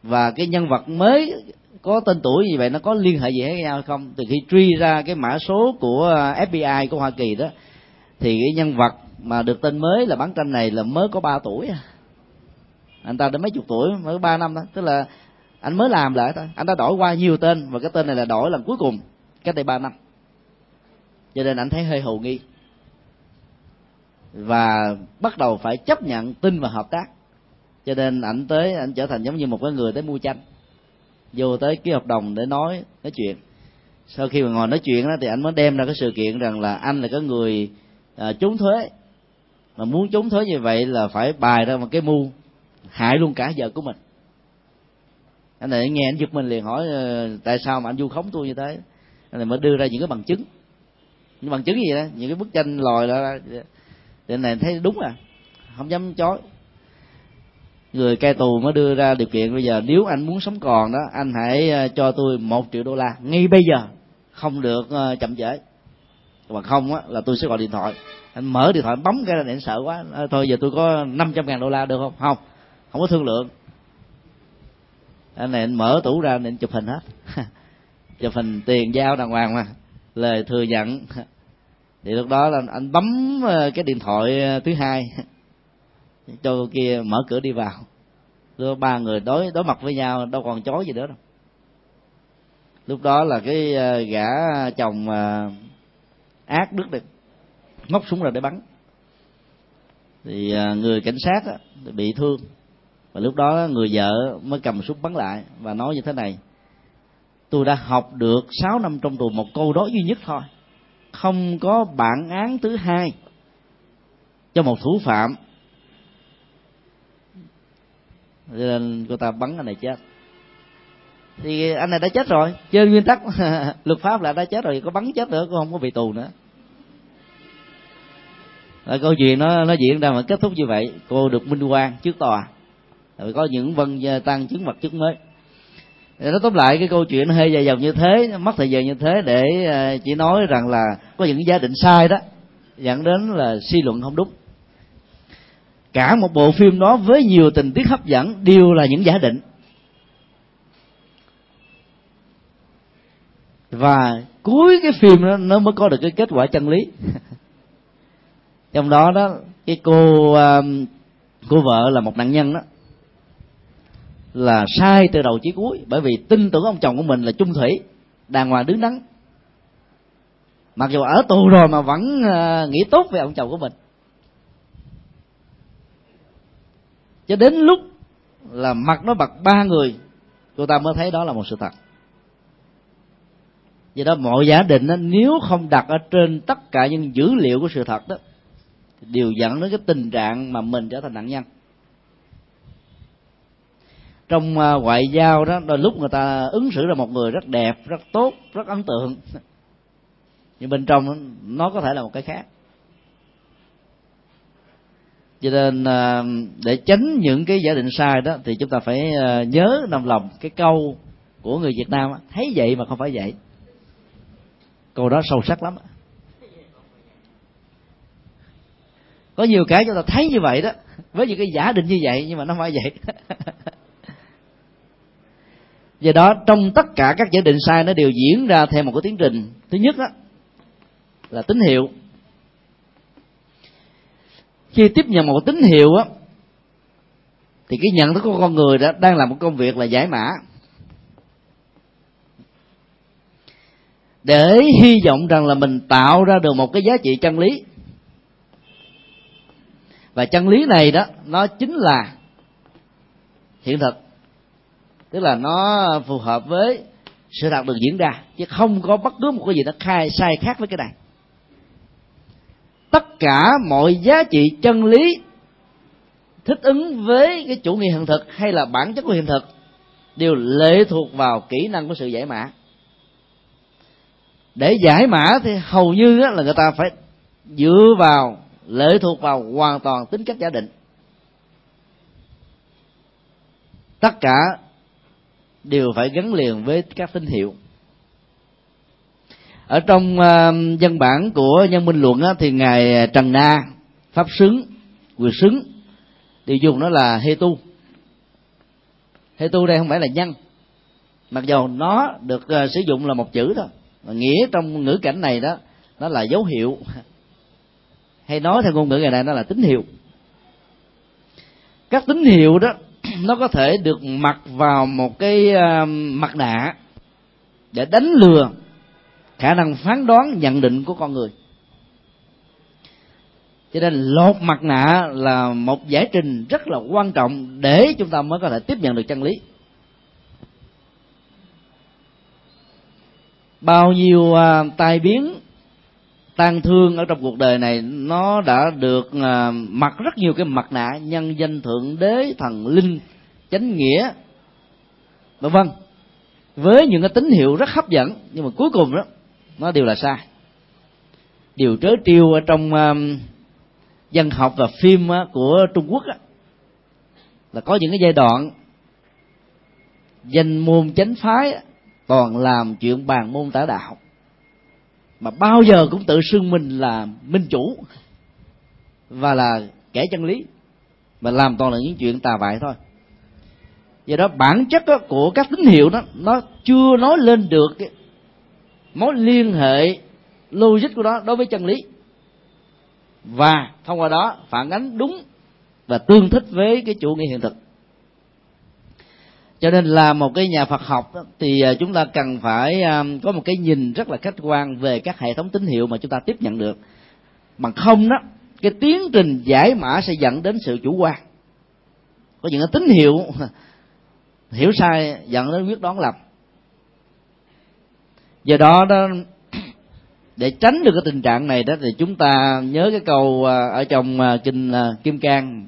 Speaker 1: và cái nhân vật mới có tên tuổi như vậy nó có liên hệ gì với nhau hay không? Từ khi truy ra cái mã số của ờ, FBI của Hoa Kỳ đó thì cái nhân vật mà được tên mới là bán tranh này là mới có 3 tuổi à anh ta đến mấy chục tuổi mới ba năm thôi. Tức là anh mới làm lại thôi. Anh đã đổi qua nhiều tên và cái tên này là đổi lần cuối cùng cách đây ba năm. Cho nên anh thấy hơi hồ nghi. Và bắt đầu phải chấp nhận tin và hợp tác. Cho nên ảnh tới ảnh trở thành giống như một cái người tới mua tranh vô tới ký hợp đồng để nói nói chuyện. Sau khi mà ngồi nói chuyện đó thì anh mới đem ra cái sự kiện rằng là anh là cái người à, trốn thuế. Mà muốn trốn thuế như vậy là phải bài ra một cái mưu hại luôn cả vợ của mình. Anh này nghe anh giật mình liền hỏi ờ, tại sao mà anh vu khống tôi như thế? Anh này mới đưa ra những cái bằng chứng. Những bằng chứng gì đó, những cái bức tranh lòi ra để này thấy đúng à không dám chối. Người cai tù mới đưa ra điều kiện, bây giờ nếu anh muốn sống còn đó, anh hãy ờ, cho tôi một triệu đô la. Ngay bây giờ, không được ờ, chậm trễ. Mà không á, là tôi sẽ gọi điện thoại. Anh mở điện thoại, bấm cái là anh sợ quá. Thôi, giờ tôi có 500 ngàn đô la được không? Không không có thương lượng. Anh này anh mở tủ ra, anh chụp hình hết. Chụp hình tiền giao đàng hoàng mà. Lời thừa nhận. Thì lúc đó là anh bấm ờ, cái điện thoại ờ, thứ hai. Cho kia mở cửa đi vào. Rồi ba người đối đối mặt với nhau, đâu còn chối gì nữa đâu. Lúc đó là cái ờ, gã chồng ác đức được móc súng ra để bắn. Thì người cảnh sát bị thương và lúc đó người vợ mới cầm súng bắn lại và nói như thế này. Tôi đã học được 6 năm trong tù một câu đó duy nhất thôi. Không có bản án thứ hai cho một thủ phạm. Nên cô ta bắn anh này chết. Thì anh này đã chết rồi. Trên nguyên tắc luật pháp là đã chết rồi, có bắn chết nữa, cũng không có bị tù nữa. Là câu chuyện nó nó diễn ra mà kết thúc như vậy. Cô được minh quan trước tòa rồi có những vân à, tăng chứng vật chứng mới. Nó tóm lại cái câu chuyện nó hơi dài dòng như thế, mất thời gian như thế để à, chỉ nói rằng là có những giá định sai đó, dẫn đến là suy luận không đúng. Cả một bộ phim đó với nhiều tình tiết hấp dẫn, đều là những giả định. Và cuối cái phim đó, nó mới có được cái kết quả chân lý. Trong đó đó, cái cô à, cô vợ là một nạn nhân đó là sai từ đầu chí cuối. Bởi vì tin tưởng ông chồng của mình là chung thủy đàng hoàng đứng đắn. Mặc dù ở tù rồi mà vẫn ờ, nghĩ tốt về ông chồng của mình. Cho đến lúc là mặt nó bật ba người cô ta mới thấy đó là một sự thật. Do đó mọi giả định đó, nếu không đặt ở trên tất cả những dữ liệu của sự thật đó đều dẫn đến cái tình trạng mà mình trở thành nạn nhân trong à, ngoại giao đó, đôi lúc người ta ứng xử ra một người rất đẹp, rất tốt, rất ấn tượng. Nhưng bên trong nó có thể là một cái khác. Cho nên à, để tránh những cái giả định sai đó, thì chúng ta phải à, nhớ nằm lòng cái câu của người Việt Nam thấy vậy mà không phải vậy. Câu đó sâu sắc lắm có nhiều cái chúng ta thấy như vậy đó, với những cái giả định như vậy, nhưng mà nó không phải vậy. do đó, trong tất cả các giả định sai nó đều diễn ra theo một cái tiến trình. Thứ nhất đó là tín hiệu. Khi tiếp nhận một tín hiệu á, thì cái nhận thức của con người đó đang làm một công việc là giải mã. Để hy vọng rằng là mình tạo ra được một cái giá trị chân lý. Và chân lý này đó, nó chính là hiện thực tức là nó phù hợp với sự thật được diễn ra, chứ không có bất cứ một cái gì nó khai, sai khác với cái này. Tất cả mọi giá trị chân lý thích ứng với cái chủ nghĩa hiện thực hay là bản chất của hiện thực đều lệ thuộc vào kỹ năng của sự giải mã. Để giải mã thì hầu như là người ta phải dựa vào, lệ thuộc vào hoàn toàn tính cách giả định. Tất cả đều phải gắn liền với các tín hiệu. Ở trong uh, văn bản của nhân minh luận á, thì ngài trần na pháp xứng quyền xứng đều dùng nó là hê tu. Hê tu đây không phải là nhân mặc dù nó được uh, sử dụng là một chữ thôi mà nghĩa trong ngữ cảnh này đó nó là dấu hiệu. Hay nói theo ngôn ngữ ngày nay nó là tín hiệu. Các tín hiệu đó nó có thể được mặc vào một cái ờ, mặt nạ để đánh lừa khả năng phán đoán nhận định của con người. Cho nên lột mặt nạ là một giải trình rất là quan trọng để chúng ta mới có thể tiếp nhận được chân lý. Bao nhiêu ờ, tai biến tan thương ở trong cuộc đời này nó đã được à, mặc rất nhiều cái mặt nạ nhân danh thượng đế thần linh chánh nghĩa vân vân. Với những cái tín hiệu rất hấp dẫn nhưng mà cuối cùng đó nó đều là sai. Điều trớ trêu ở trong à, uh, dân học và phim uh, của trung quốc uh, là có những cái giai đoạn danh môn chánh phái toàn làm chuyện bàn môn tả đạo mà bao giờ cũng tự xưng mình là minh chủ và là kẻ chân lý mà làm toàn là những chuyện tà vại thôi. Do đó bản chất của các tín hiệu đó, nó chưa nói lên được cái mối liên hệ logic của nó đối với chân lý. Và thông qua đó phản ánh đúng và tương thích với cái chủ nghĩa hiện thực cho nên là một cái nhà Phật học thì à, chúng ta cần phải à, có một cái nhìn rất là khách quan về các hệ thống tín hiệu mà chúng ta tiếp nhận được. Bằng không đó, cái tiến trình giải mã sẽ dẫn đến sự chủ quan. Có những cái tín hiệu hiểu sai dẫn đến quyết đoán lầm. Do đó đó, để tránh được cái tình trạng này đó, thì chúng ta nhớ cái câu à, ở trong kinh kim cang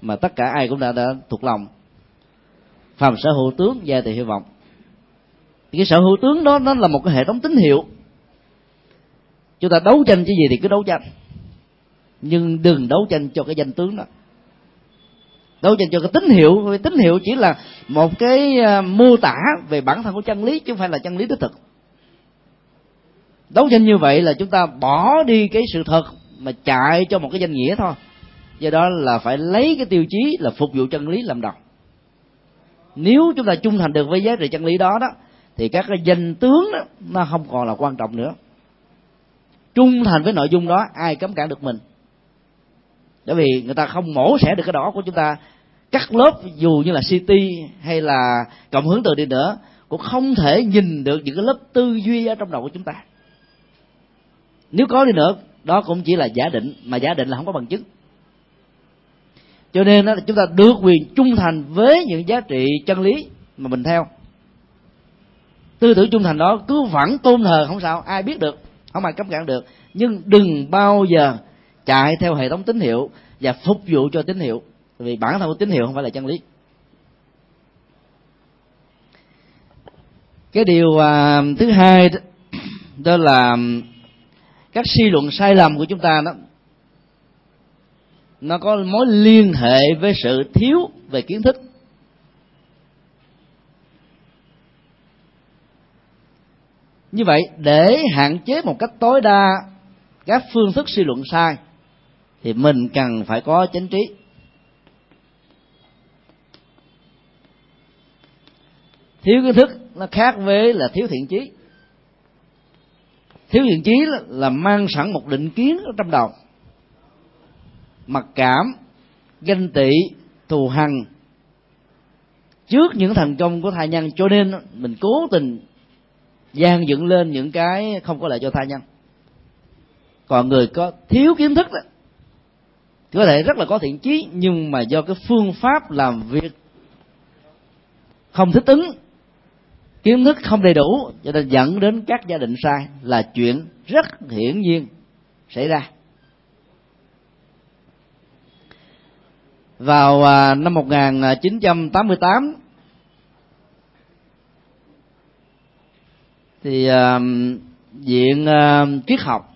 Speaker 1: mà tất cả ai cũng đã đã thuộc lòng phàm sở hữu tướng gia thì hy vọng. Thì cái sở hữu tướng đó, nó là một cái hệ thống tín hiệu. Chúng ta đấu tranh cái gì thì cứ đấu tranh. Nhưng đừng đấu tranh cho cái danh tướng đó. Đấu tranh cho cái tín hiệu tín hiệu chỉ là một cái à, mô tả về bản thân của chân lý, chứ không phải là chân lý đích thực. Đấu tranh như vậy là chúng ta bỏ đi cái sự thật mà chạy cho một cái danh nghĩa thôi. Do đó là phải lấy cái tiêu chí là phục vụ chân lý làm đầu nếu chúng ta trung thành được với giá trị chân lý đó đó, thì các cái danh tướng đó, nó không còn là quan trọng nữa. Trung thành với nội dung đó, ai cấm cản được mình? Bởi vì người ta không mổ xẻ được cái đó của chúng ta. Cắt lớp, dù như là city hay là cộng hướng từ đi nữa, cũng không thể nhìn được những cái lớp tư duy ở trong đầu của chúng ta. Nếu có đi nữa, đó cũng chỉ là giả định, mà giả định là không có bằng chứng cho nên đó, là chúng ta được quyền trung thành với những giá trị chân lý mà mình theo. Tư tưởng trung thành đó cứ vẫn tôn thờ không sao ai biết được không ai cấm cản được. Nhưng đừng bao giờ chạy theo hệ thống tín hiệu và phục vụ cho tín hiệu. Vì bản thân của tín hiệu không phải là chân lý. Cái điều à, thứ hai đó, đó là các suy luận sai lầm của chúng ta đó nó có mối liên hệ với sự thiếu về kiến thức. Như vậy, để hạn chế một cách tối đa các phương thức suy luận sai, thì mình cần phải có chánh trí. Thiếu kiến thức nó khác với là thiếu thiện trí. Thiếu thiện chí là mang sẵn một định kiến ở trong đầu mặc cảm, ganh tị, thù hằn. Trước những thành công của thai nhân, cho nên mình cố tình gian dựng lên những cái không có lợi cho thai nhân. Còn người có thiếu kiến thức đó, có thể rất là có thiện chí, nhưng mà do cái phương pháp làm việc không thích ứng, kiến thức không đầy đủ, cho nên dẫn đến các gia đình sai là chuyện rất hiển nhiên xảy ra. Vào à, năm 1988 thì à, viện à, triết học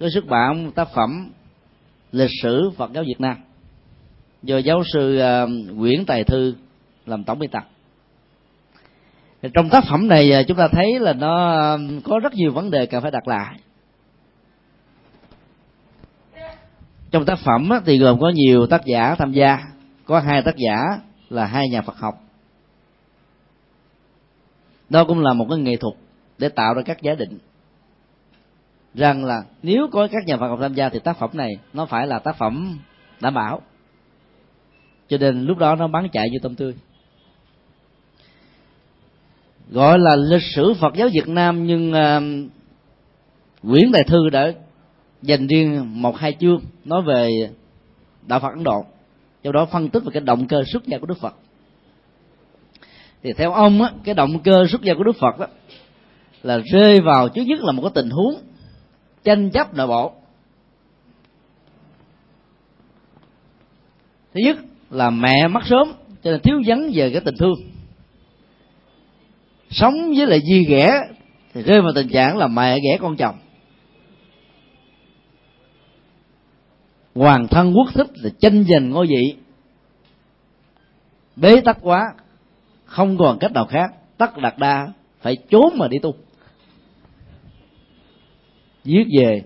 Speaker 1: có xuất bản tác phẩm lịch sử Phật giáo Việt Nam do giáo sư uh, Nguyễn Tài Thư làm tổng biên tập. Trong tác phẩm này chúng ta thấy là nó có rất nhiều vấn đề cần phải đặt lại. Trong tác phẩm thì gồm có nhiều tác giả tham gia. Có hai tác giả là hai nhà Phật học. Đó cũng là một cái nghệ thuật để tạo ra các giả định. Rằng là nếu có các nhà Phật học tham gia thì tác phẩm này nó phải là tác phẩm đảm bảo. Cho nên lúc đó nó bán chạy như tôm tươi. Gọi là lịch sử Phật giáo Việt Nam nhưng uh, Nguyễn Đại Thư đã dành riêng một hai chương nói về đạo Phật Ấn Độ. Trong đó phân tích về cái động cơ xuất gia của Đức Phật. Thì theo ông á, cái động cơ xuất gia của Đức Phật đó là rơi vào trước nhất là một cái tình huống tranh chấp nội bộ. Thứ nhất là mẹ mất sớm cho nên thiếu vắng về cái tình thương. Sống với lại di ghẻ thì rơi vào tình trạng là mẹ ghẻ con chồng. Hoàng thân quốc thích là tranh giành ngôi vị. Bế tắc quá không còn cách nào khác. Tất đạt đa phải trốn mà đi tu. Viết về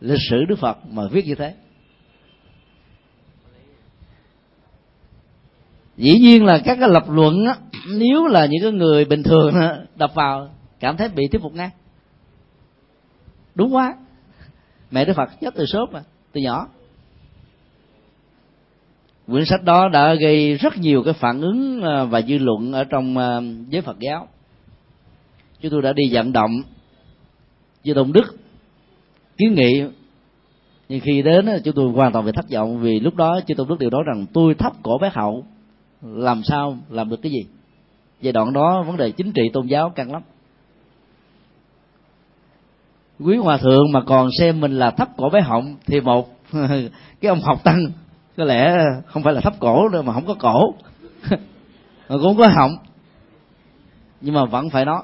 Speaker 1: lịch sử đức phật mà viết như thế. Dĩ nhiên là các cái lập luận á, nếu là những cái người bình thường đọc vào cảm thấy bị thuyết phục ngay đúng quá. Mẹ đức phật chết từ sớm mà từ nhỏ quyển sách đó đã gây rất nhiều cái phản ứng à, và dư luận ở trong à, giới phật giáo. Chúng tôi đã đi vận động với đồng đức kiến nghị. Nhưng khi đến à, chúng tôi hoàn toàn bị thất vọng vì lúc đó chư tôn đức đều nói rằng, tôi thấp cổ bé hậu, làm sao, làm được cái gì? Giai đoạn đó, vấn đề chính trị tôn giáo căng lắm. Quý hòa thượng mà còn xem mình là thấp cổ bé họng thì một, cái ông học tăng có lẽ không phải là thấp cổ đâu mà không có cổ. Mà cũng không có họng. Nhưng mà vẫn phải nói.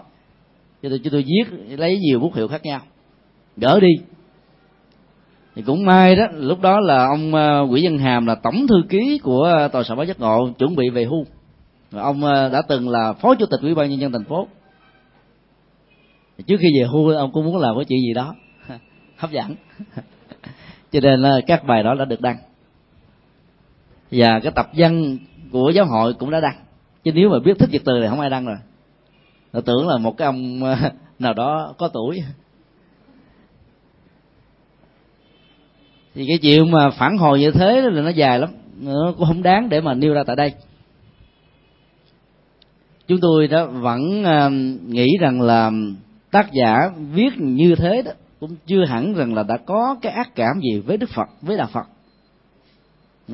Speaker 1: Cho tôi cho tôi viết lấy nhiều bút hiệu khác nhau. Gỡ đi. Thì cũng may đó lúc đó là ông uh, Văn Hàm là tổng thư ký của ờ, tòa soạn báo giác ngộ chuẩn bị về hưu. Và ông ờ, đã từng là phó chủ tịch ủy ban nhân dân thành phố. Trước khi về hưu ông cũng muốn làm cái chuyện gì đó. Hấp dẫn. Cho nên là các bài đó đã được đăng và cái tập văn của giáo hội cũng đã đăng. Chứ nếu mà biết thích việt từ thì không ai đăng rồi. Tôi tưởng là một cái ông ờ, nào đó có tuổi. Thì cái chuyện mà phản hồi như thế là nó dài lắm. Nó cũng không đáng để mà nêu ra tại đây. Chúng tôi đó vẫn ờ, nghĩ rằng là tác giả viết như thế đó cũng chưa hẳn rằng là đã có cái ác cảm gì với đức phật, với đạo phật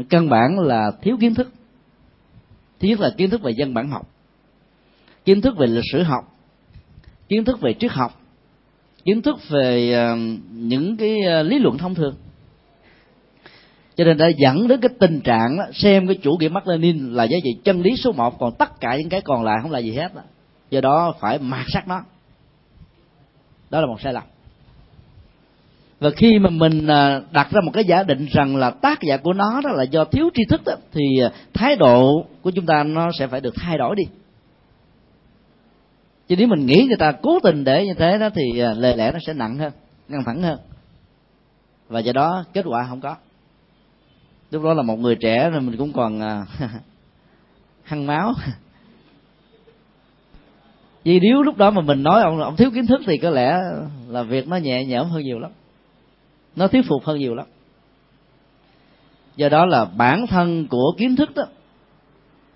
Speaker 1: căn bản là thiếu kiến thức. Thứ nhất là kiến thức về dân bản học. Kiến thức về lịch sử học. Kiến thức về triết học. Kiến thức về ờ, những cái ờ, lý luận thông thường. Cho nên đã dẫn đến cái tình trạng đó, xem cái chủ nghĩa Mark Lenin là giá trị chân lý số một còn tất cả những cái còn lại không là gì hết đó. do đó phải mạt sát nó. Đó là một sai lầm và khi mà mình à, đặt ra một cái giả định rằng là tác giả của nó đó là do thiếu tri thức đó, thì à, thái độ của chúng ta nó sẽ phải được thay đổi đi. Chứ nếu mình nghĩ người ta cố tình để như thế đó thì à, lời lẽ nó sẽ nặng hơn căng thẳng hơn. Và do đó kết quả không có. Lúc đó là một người trẻ rồi mình cũng còn hăng máu. Vì nếu lúc đó mà mình nói ông ông thiếu kiến thức thì có lẽ là việc nó nhẹ nhõm hơn nhiều lắm nó thuyết phục hơn nhiều lắm. Do đó là bản thân của kiến thức đó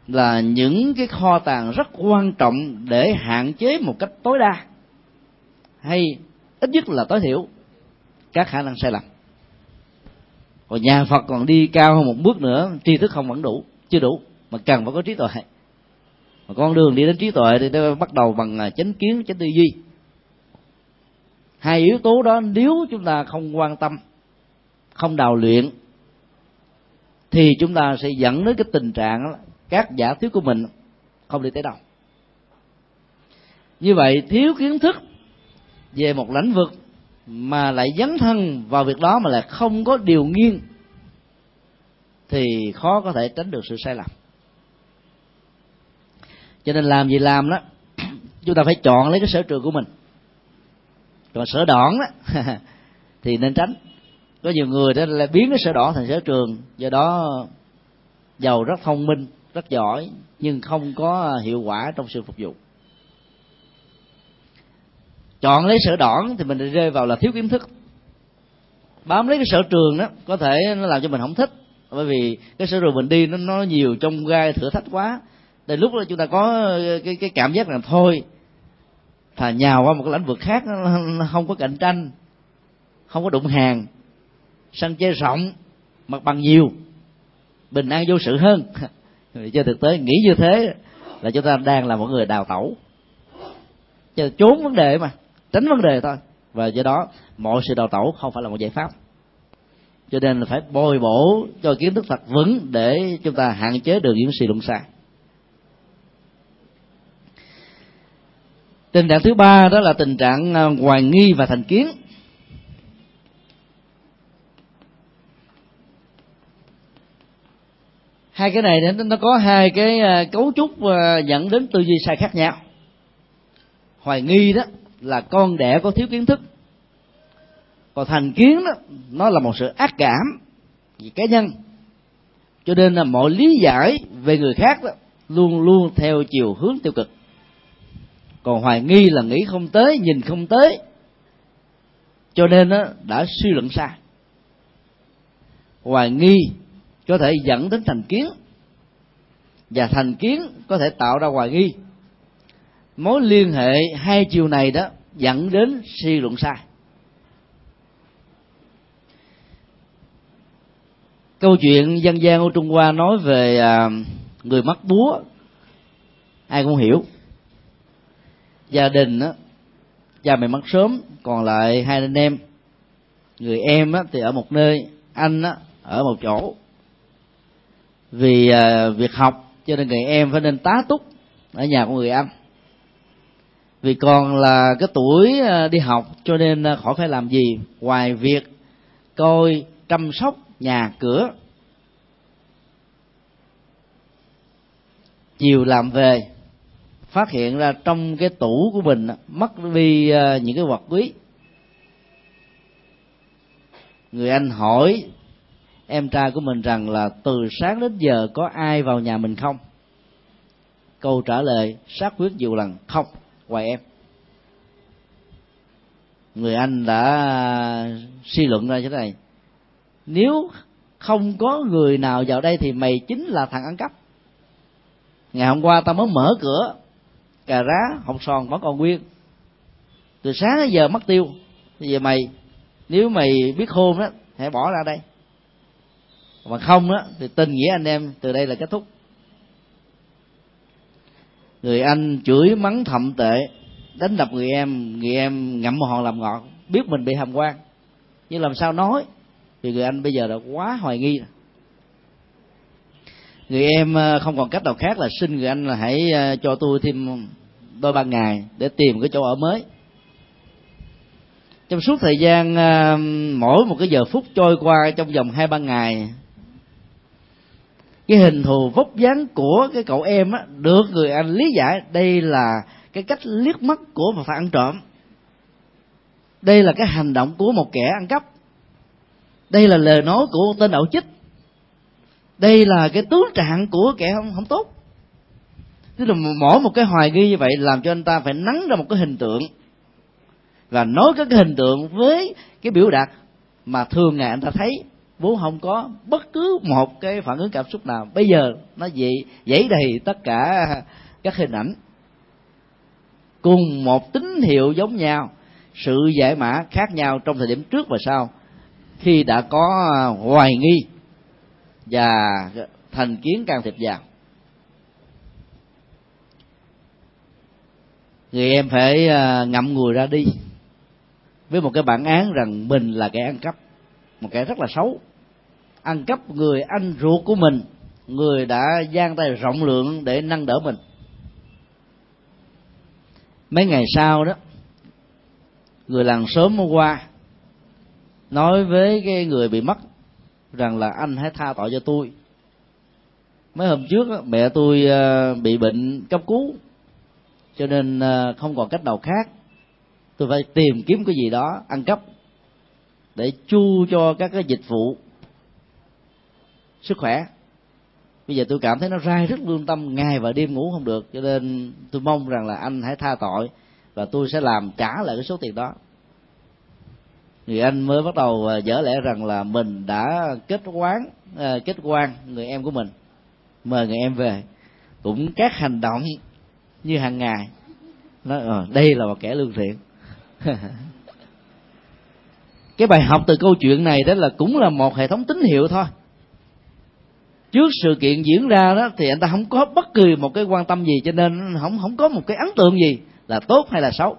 Speaker 1: là những cái kho tàng rất quan trọng để hạn chế một cách tối đa hay ít nhất là tối thiểu các khả năng sai lầm. Còn nhà phật còn đi cao hơn một bước nữa, tri thức không vẫn đủ, chưa đủ, mà cần phải có trí tuệ. Mà con đường đi đến trí tuệ thì nó bắt đầu bằng à, chánh kiến, chánh tư duy hai yếu tố đó nếu chúng ta không quan tâm, không đào luyện, thì chúng ta sẽ dẫn đến cái tình trạng các giả thuyết của mình không đi tới đâu. Như vậy, thiếu kiến thức về một lĩnh vực mà lại dấn thân vào việc đó mà lại không có điều nghiêng, thì khó có thể tránh được sự sai lầm. Cho nên làm gì làm đó, chúng ta phải chọn lấy cái sở trường của mình còn sở đoạn đó thì nên tránh. Có nhiều người đó là biến cái sở đoạn thành sở trường, do đó giàu rất thông minh, rất giỏi, nhưng không có hiệu quả trong sự phục vụ. Chọn lấy sở đoạn thì mình rơi vào là thiếu kiến thức. Bám lấy cái sở trường đó có thể nó làm cho mình không thích, bởi vì cái sở trường mình đi nó nó nhiều trong gai thử thách quá. Đến lúc đó chúng ta có cái cái cảm giác là thôi thà nhào qua một cái lĩnh vực khác không có cạnh tranh, không có đụng hàng. Sân chơi rộng, mặt bằng nhiều, bình an vô sự hơn. Cho thực tế, nghĩ như thế là chúng ta đang là một người đào tẩu. Cho trốn vấn đề mà, tránh vấn đề thôi. Và do đó, mọi sự đào tẩu không phải là một giải pháp. Cho nên là phải bồi bổ cho kiến thức thật vững để chúng ta hạn chế được những suy luận sai. Tình trạng thứ ba đó là tình trạng à, hoài nghi và thành kiến. Hai cái này nó có hai cái à, cấu trúc à, dẫn đến tư duy sai khác nhau. Hoài nghi đó là con đẻ có thiếu kiến thức. Còn thành kiến đó, nó là một sự ác cảm vì cá nhân. Cho nên là mọi lý giải về người khác đó luôn luôn theo chiều hướng tiêu cực còn hoài nghi là nghĩ không tới nhìn không tới. Cho nên đó, đã suy luận sai. Hoài nghi có thể dẫn đến thành kiến. Và thành kiến có thể tạo ra hoài nghi. Mối liên hệ hai chiều này đó dẫn đến suy luận sai. Câu chuyện dân gian của trung hoa nói về à, người mắc búa ai cũng hiểu gia đình á cha mẹ mất sớm còn lại hai anh em. Người em á thì ở một nơi anh á ở một chỗ. Vì à, việc học cho nên người em phải nên tá túc ở nhà của người anh. Vì còn là cái tuổi à, đi học cho nên à, khỏi phải làm gì? Ngoài việc coi chăm sóc nhà cửa. Chiều làm về phát hiện ra trong cái tủ của mình mất đi à, những cái vật quý. Người anh hỏi em trai của mình rằng là từ sáng đến giờ có ai vào nhà mình không? Câu trả lời xác quyết nhiều lần, không, ngoài em. Người anh đã à, suy luận ra như thế này. Nếu không có người nào vào đây thì mày chính là thằng ăn cắp. Ngày hôm qua tao mới mở cửa cà rá hột sòn vẫn còn nguyên. Từ sáng đến giờ mất tiêu. Bây giờ mày, nếu mày biết khôn đó hãy bỏ ra đây. Mà không đó thì tình nghĩa anh em từ đây là kết thúc. Người anh chửi mắng thậm tệ, đánh đập người em người em ngậm một hòn làm ngọt, biết mình bị hàm quan. Nhưng làm sao nói? Vì người anh bây giờ đã quá hoài nghi. rồi người em ờ, không còn cách nào khác là xin người anh là hãy ờ, cho tôi thêm đôi ba ngày để tìm cái chỗ ở mới. Trong suốt thời gian ờ, mỗi một cái giờ phút trôi qua trong vòng hai ba ngày, cái hình thù vóc dáng của cái cậu em á được người anh lý giải đây là cái cách liếc mắt của một thằng ăn trộm. Đây là cái hành động của một kẻ ăn cắp. Đây là lời nói của một tên đạo chích đây là cái tướng trạng của kẻ không không tốt. Tức là mỗi một cái hoài nghi như vậy làm cho anh ta phải nắng ra một cái hình tượng. Và nói các cái hình tượng với cái biểu đạt mà thường ngày anh ta thấy, vốn không có bất cứ một cái phản ứng cảm xúc nào. Bây giờ nó vậy dãy đầy tất cả các hình ảnh. Cùng một tín hiệu giống nhau, sự giải mã khác nhau trong thời điểm trước và sau khi đã có hoài nghi và thành kiến can thiệp vào. Người em phải à, ngậm ngùi ra đi với một cái bản án rằng mình là kẻ ăn cắp, một kẻ rất là xấu. Ăn cắp người anh ruột của mình, người đã gian tay rộng lượng để nâng đỡ mình. Mấy ngày sau đó, người làng sớm hôm qua nói với cái người bị mất rằng là anh hãy tha tội cho tôi. Mấy hôm trước mẹ tôi ờ, bị bệnh cấp cứu, cho nên ờ, không còn cách nào khác. Tôi phải tìm kiếm cái gì đó ăn cắp để chu cho các cái dịch vụ sức khỏe. Bây giờ tôi cảm thấy nó rai rất lương tâm, ngày và đêm ngủ không được, cho nên tôi mong rằng là anh hãy tha tội và tôi sẽ làm trả lại cái số tiền đó người anh mới bắt đầu à, dở lẽ rằng là mình đã kết quán à, kết quan người em của mình mời người em về. Cũng các hành động như hàng ngày nói ờ, đây là một kẻ lương thiện. Cái bài học từ câu chuyện này đó là cũng là một hệ thống tín hiệu thôi. Trước sự kiện diễn ra đó thì anh ta không có bất kỳ một cái quan tâm gì cho nên không không có một cái ấn tượng gì là tốt hay là xấu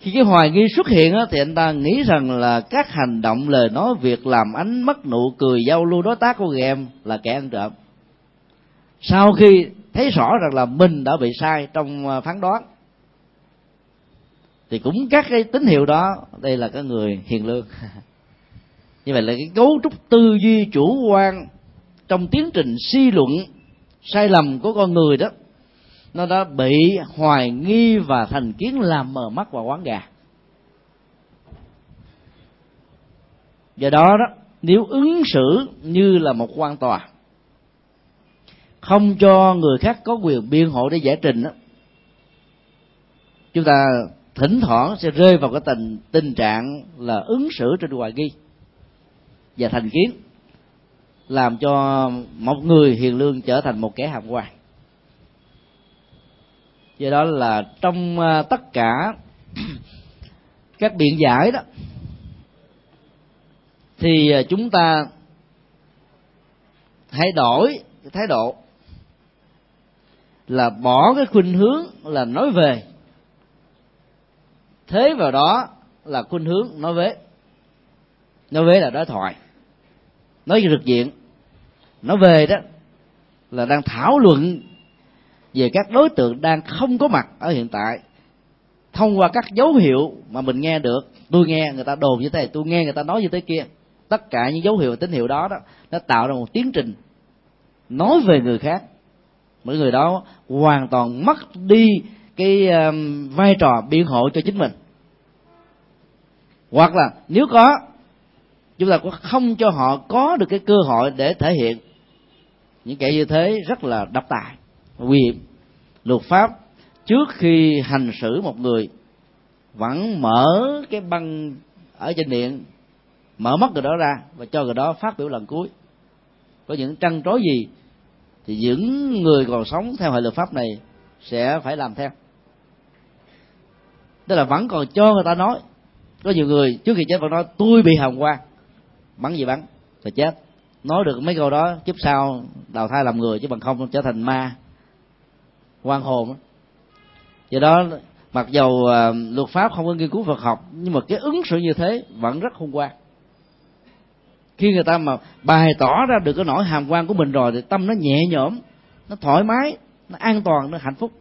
Speaker 1: khi cái hoài nghi xuất hiện á, thì anh ta nghĩ rằng là các hành động lời nói việc làm ánh mắt nụ cười giao lưu đối tác của người em là kẻ ăn trộm. Sau khi thấy rõ rằng là mình đã bị sai trong à, phán đoán thì cũng các cái tín hiệu đó đây là cái người hiền lương. Như vậy là cái cấu trúc tư duy chủ quan trong tiến trình suy luận sai lầm của con người đó nó đã bị hoài nghi và thành kiến làm mờ mắt và quán gà. Do đó đó, nếu ứng xử như là một quan tòa, không cho người khác có quyền biên hộ để giải trình đó, chúng ta thỉnh thoảng sẽ rơi vào cái tình tình trạng là ứng xử trên hoài nghi và thành kiến, làm cho một người hiền lương trở thành một kẻ hàm quan do đó là trong ờ, tất cả các biện giải đó, thì ờ, chúng ta hãy đổi cái thái độ là bỏ cái khuynh hướng là nói về. Thế vào đó là khuynh hướng nói vế nói vế là đối thoại. Nói rực diện nói về đó là đang thảo luận về các đối tượng đang không có mặt ở hiện tại thông qua các dấu hiệu mà mình nghe được. Tôi nghe người ta đồn như thế này tôi nghe người ta nói như thế kia. Tất cả những dấu hiệu tín hiệu đó đó nó tạo ra một tiến trình nói về người khác. Mỗi người đó hoàn toàn mất đi cái um, vai trò biện hộ cho chính mình. Hoặc là nếu có chúng ta cũng không cho họ có được cái cơ hội để thể hiện. Những kẻ như thế rất là độc tài nguy hiểm luật pháp, trước khi hành xử một người, vẫn mở cái băng ở trên điện, mở mắt người đó ra và cho người đó phát biểu lần cuối. Có những trăn trối gì thì những người còn sống theo hệ luật pháp này sẽ phải làm theo. Tức là vẫn còn cho người ta nói. Có nhiều người trước khi chết vẫn nói, tôi bị hàm quan bắn gì bắn? Rồi chết. Nói được mấy câu đó, kiếp sau đào thai làm người chứ bằng không trở thành ma quan hồn do đó mặc dầu uh, luật pháp không có nghiên cứu Phật học nhưng mà cái ứng xử như thế vẫn rất hung quan khi người ta mà bày tỏ ra được cái nỗi hàm quan của mình rồi thì tâm nó nhẹ nhõm nó thoải mái nó an toàn nó hạnh phúc.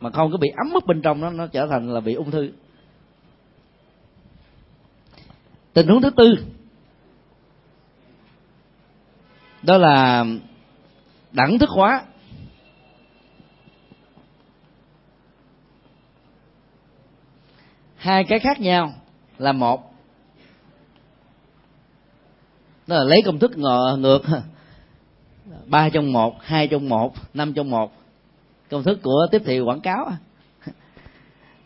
Speaker 1: Mà không có bị ấm mức bên trong nó nó trở thành là bị ung thư. Tình huống thứ tư đó là đẳng thức hóa. Hai cái khác nhau là một. Đó là lấy công thức ngờ, ngược. Ba trong một hai trong một năm trong một. Công thức của tiếp thị quảng cáo.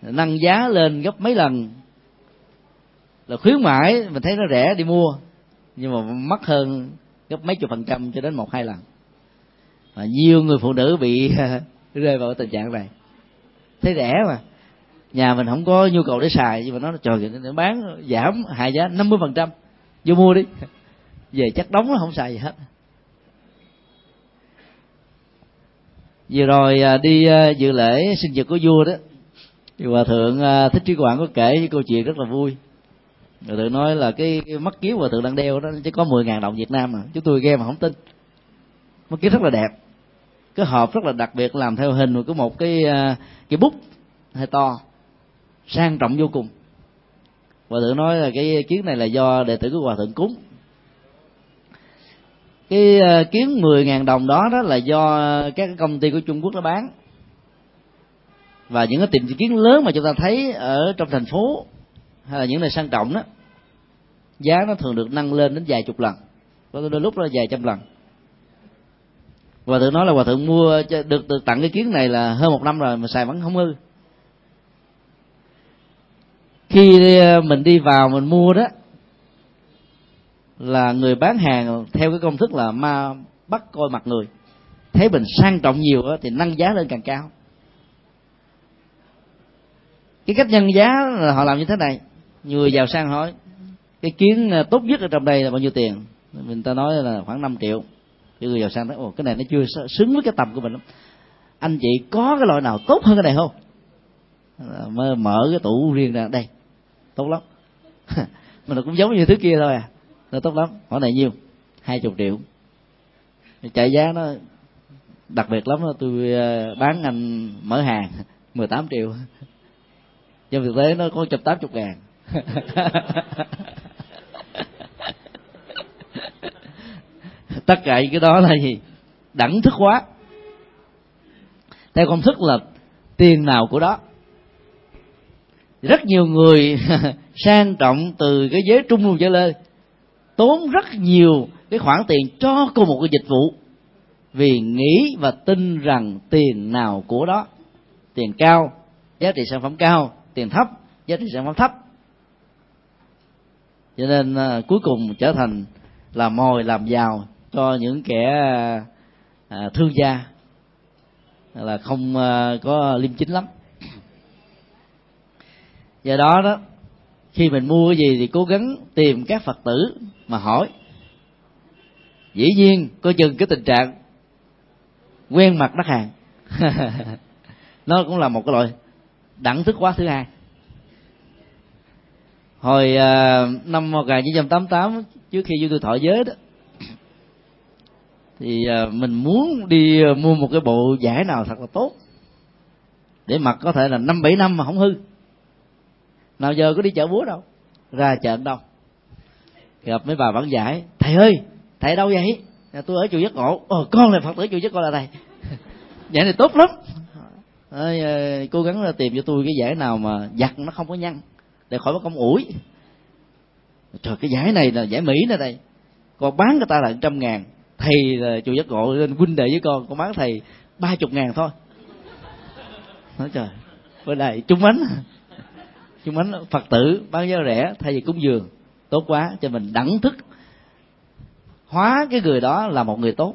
Speaker 1: Nâng giá lên gấp mấy lần. Là khuyến mãi mình thấy nó rẻ đi mua. Nhưng mà mắc hơn gấp mấy chục phần trăm cho đến một hai lần. Và nhiều người phụ nữ bị rơi vào tình trạng này. Thấy rẻ mà nhà mình không có nhu cầu để xài nhưng mà nó trời nó bán giảm hạ giá năm mươi phần trăm. Vô mua đi. Về chắc đóng nó không xài gì hết. Vừa rồi à, đi à, dự lễ sinh nhật của vua đó thì hòa thượng à, thích trí quảng có kể những câu chuyện rất là vui. Hòa thượng nói là cái, mắt kiếu hòa thượng đang đeo đó chỉ có 10 ngàn đồng việt nam mà chúng tôi nghe mà không tin. Mắt kiếu rất là đẹp. Cái hộp rất là đặc biệt làm theo hình của một cái cái bút hơi to sang trọng vô cùng. Hòa thượng nói là cái kiến này là do đệ tử của hòa thượng cúng. Cái ờ, kiến 10.000 đồng đó đó là do các công ty của Trung Quốc nó bán. Và những cái tiệm kiến lớn mà chúng ta thấy ở trong thành phố, hay là những nơi sang trọng đó, giá nó thường được nâng lên đến vài chục lần. Có đôi lúc nó vài trăm lần. Hòa thượng nói là hòa thượng mua được được tặng cái kiến này là hơn một năm rồi mà xài vẫn không hư khi ờ, mình đi vào mình mua đó là người bán hàng theo cái công thức là ma bắt coi mặt người. Thấy mình sang trọng nhiều đó, thì nâng giá lên càng cao. Cái cách nhân giá là họ làm như thế này. Người giàu sang hỏi cái kiến ờ, tốt nhất ở trong đây là bao nhiêu tiền? Mình ta nói là khoảng 5 triệu. Cái người giàu sang nói ồ cái này nó chưa xứng với cái tầm của mình lắm. Anh chị có cái loại nào tốt hơn cái này không? Ờ, mở, mở cái tủ riêng ra. Đây tốt lắm. Mà nó cũng giống như thứ kia thôi à. Nó tốt lắm. Hỏi này nhiêu? Hai chục triệu. Chạy giá nó đặc biệt lắm tôi ờ, bán anh mở hàng 18 triệu. Trong thực tế nó có chục tám chục ngàn. Tất cả những cái đó là gì? Đẳng thức hóa. Theo công thức là tiền nào của đó rất nhiều người sang trọng từ cái giới trung lưu trở lên tốn rất nhiều cái khoản tiền cho cùng một cái dịch vụ vì nghĩ và tin rằng tiền nào của đó tiền cao giá trị sản phẩm cao tiền thấp giá trị sản phẩm thấp. Cho nên à, cuối cùng trở thành là mồi làm giàu cho những kẻ à, thương gia là không à, có liêm chính lắm do đó đó khi mình mua cái gì thì cố gắng tìm các phật tử mà hỏi. Dĩ nhiên coi chừng cái tình trạng quen mặt đắt hàng. Nó cũng là một cái loại đẳng thức quá thứ hai. Hồi uh, năm 1988 trước khi vô tôi thọ giới đó thì uh, mình muốn đi uh, mua một cái bộ giải nào thật là tốt để mặc có thể là năm bảy năm mà không hư nào giờ có đi chợ búa đâu? Ra chợ đâu? Gặp mấy bà bán giải thầy ơi thầy đâu vậy? Tôi ở chùa giác ngộ. Ờ con là phật tử chùa giác ngộ là thầy. Giải này tốt lắm. À, cố gắng là tìm cho tôi cái giải nào mà giặt nó không có nhăn để khỏi mất công ủi. Trời cái giải này là giải mỹ nè đây con bán người ta là trăm ngàn thầy là chùa giác ngộ lên huynh đệ với con con bán thầy ba chục ngàn thôi. Nói trời bữa này trung ánh trung ánh phật tử bán giá rẻ, thay vì cúng dường, tốt quá, cho mình đẳng thức. Hóa cái người đó là một người tốt.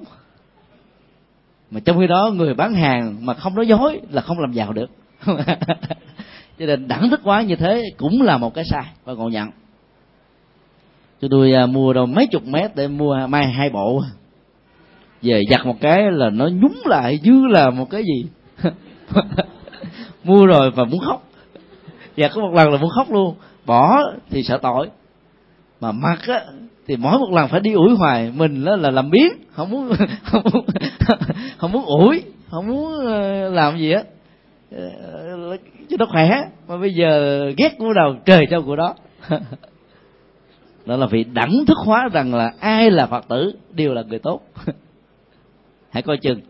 Speaker 1: Mà trong khi đó, người bán hàng mà không nói dối là không làm giàu được. Cho nên đẳng thức quá như thế cũng là một cái sai và ngộ nhận. Cho tôi à, mua đâu mấy chục mét để mua mai hai bộ. Về giặt một cái là nó nhúng lại như là một cái gì. Mua rồi và muốn khóc và có một lần là muốn khóc luôn. Bỏ thì sợ tội. Mà mặc á, thì mỗi một lần phải đi ủi hoài. Mình đó là làm biến không muốn không muốn không muốn ủi, không muốn ờ, làm gì á. Chứ cho nó khỏe. Mà bây giờ ghét của đầu trời cho của đó. Đó là vì đẳng thức hóa rằng là ai là phật tử, đều là người tốt. Hãy coi chừng.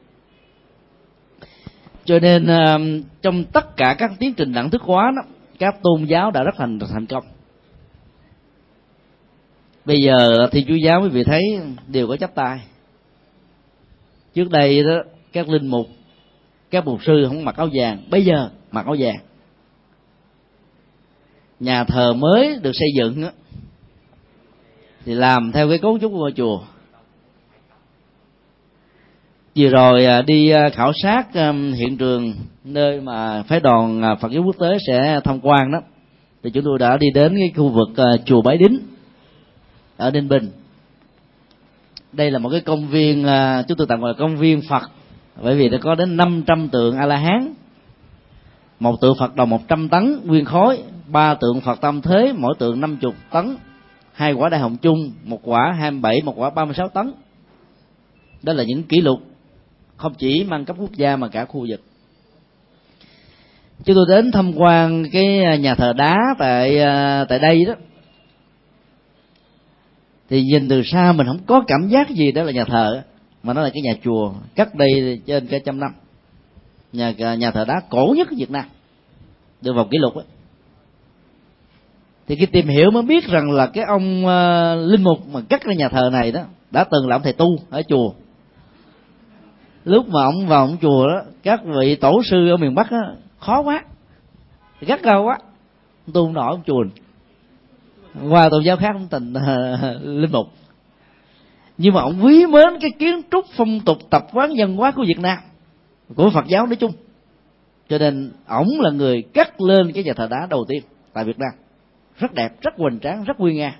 Speaker 1: Cho nên ờ, trong tất cả các tiến trình đẳng thức hóa đó các tôn giáo đã rất thành thành công. Bây giờ thì chúa giáo quý vị thấy đều có chấp tay. Trước đây đó các linh mục các mục sư không mặc áo vàng bây giờ mặc áo vàng. Nhà thờ mới được xây dựng đó, thì làm theo cái cấu trúc của ngôi chùa vừa rồi à, đi à, khảo sát hiện trường nơi mà phái đoàn à, phật giáo quốc tế sẽ tham quan đó. Thì chúng tôi đã đi đến cái khu vực chùa bái đính ở ninh bình. Đây là một cái công viên chúng tôi tạm gọi là công viên phật, bởi vì nó có đến 500 tượng a la hán một tượng phật đồng 100 tấn nguyên khối, ba tượng phật tam thế, mỗi tượng 50 tấn, hai quả đại hồng chung, một quả 27 một quả 36 tấn. Đó là những kỷ lục không chỉ mang cấp quốc gia mà cả khu vực. Chúng tôi đến tham quan cái à, nhà thờ đá tại à, tại đây đó. Thì nhìn từ xa mình không có cảm giác gì đó là nhà thờ mà nó là cái nhà chùa cách đây trên cả trăm năm. Nhà à, nhà thờ đá cổ nhất ở Việt Nam được vào kỷ lục ấy thì khi tìm hiểu mới biết rằng là cái ông uh, linh mục mà cắt cái nhà thờ này đó đã từng là ông thầy tu ở chùa lúc mà ông vào ông chùa đó các vị tổ sư ở miền bắc đó, khó quá gắt cao quá. Tu không nổi ông chùa. Qua tôn giáo khác ông tình uh, linh mục. Nhưng mà ông quý mến cái kiến trúc phong tục tập quán văn hóa của việt nam của phật giáo nói chung. Cho nên ổng là người cắt lên cái nhà thờ đá đầu tiên tại việt nam. Rất đẹp rất hoành tráng rất nguy nga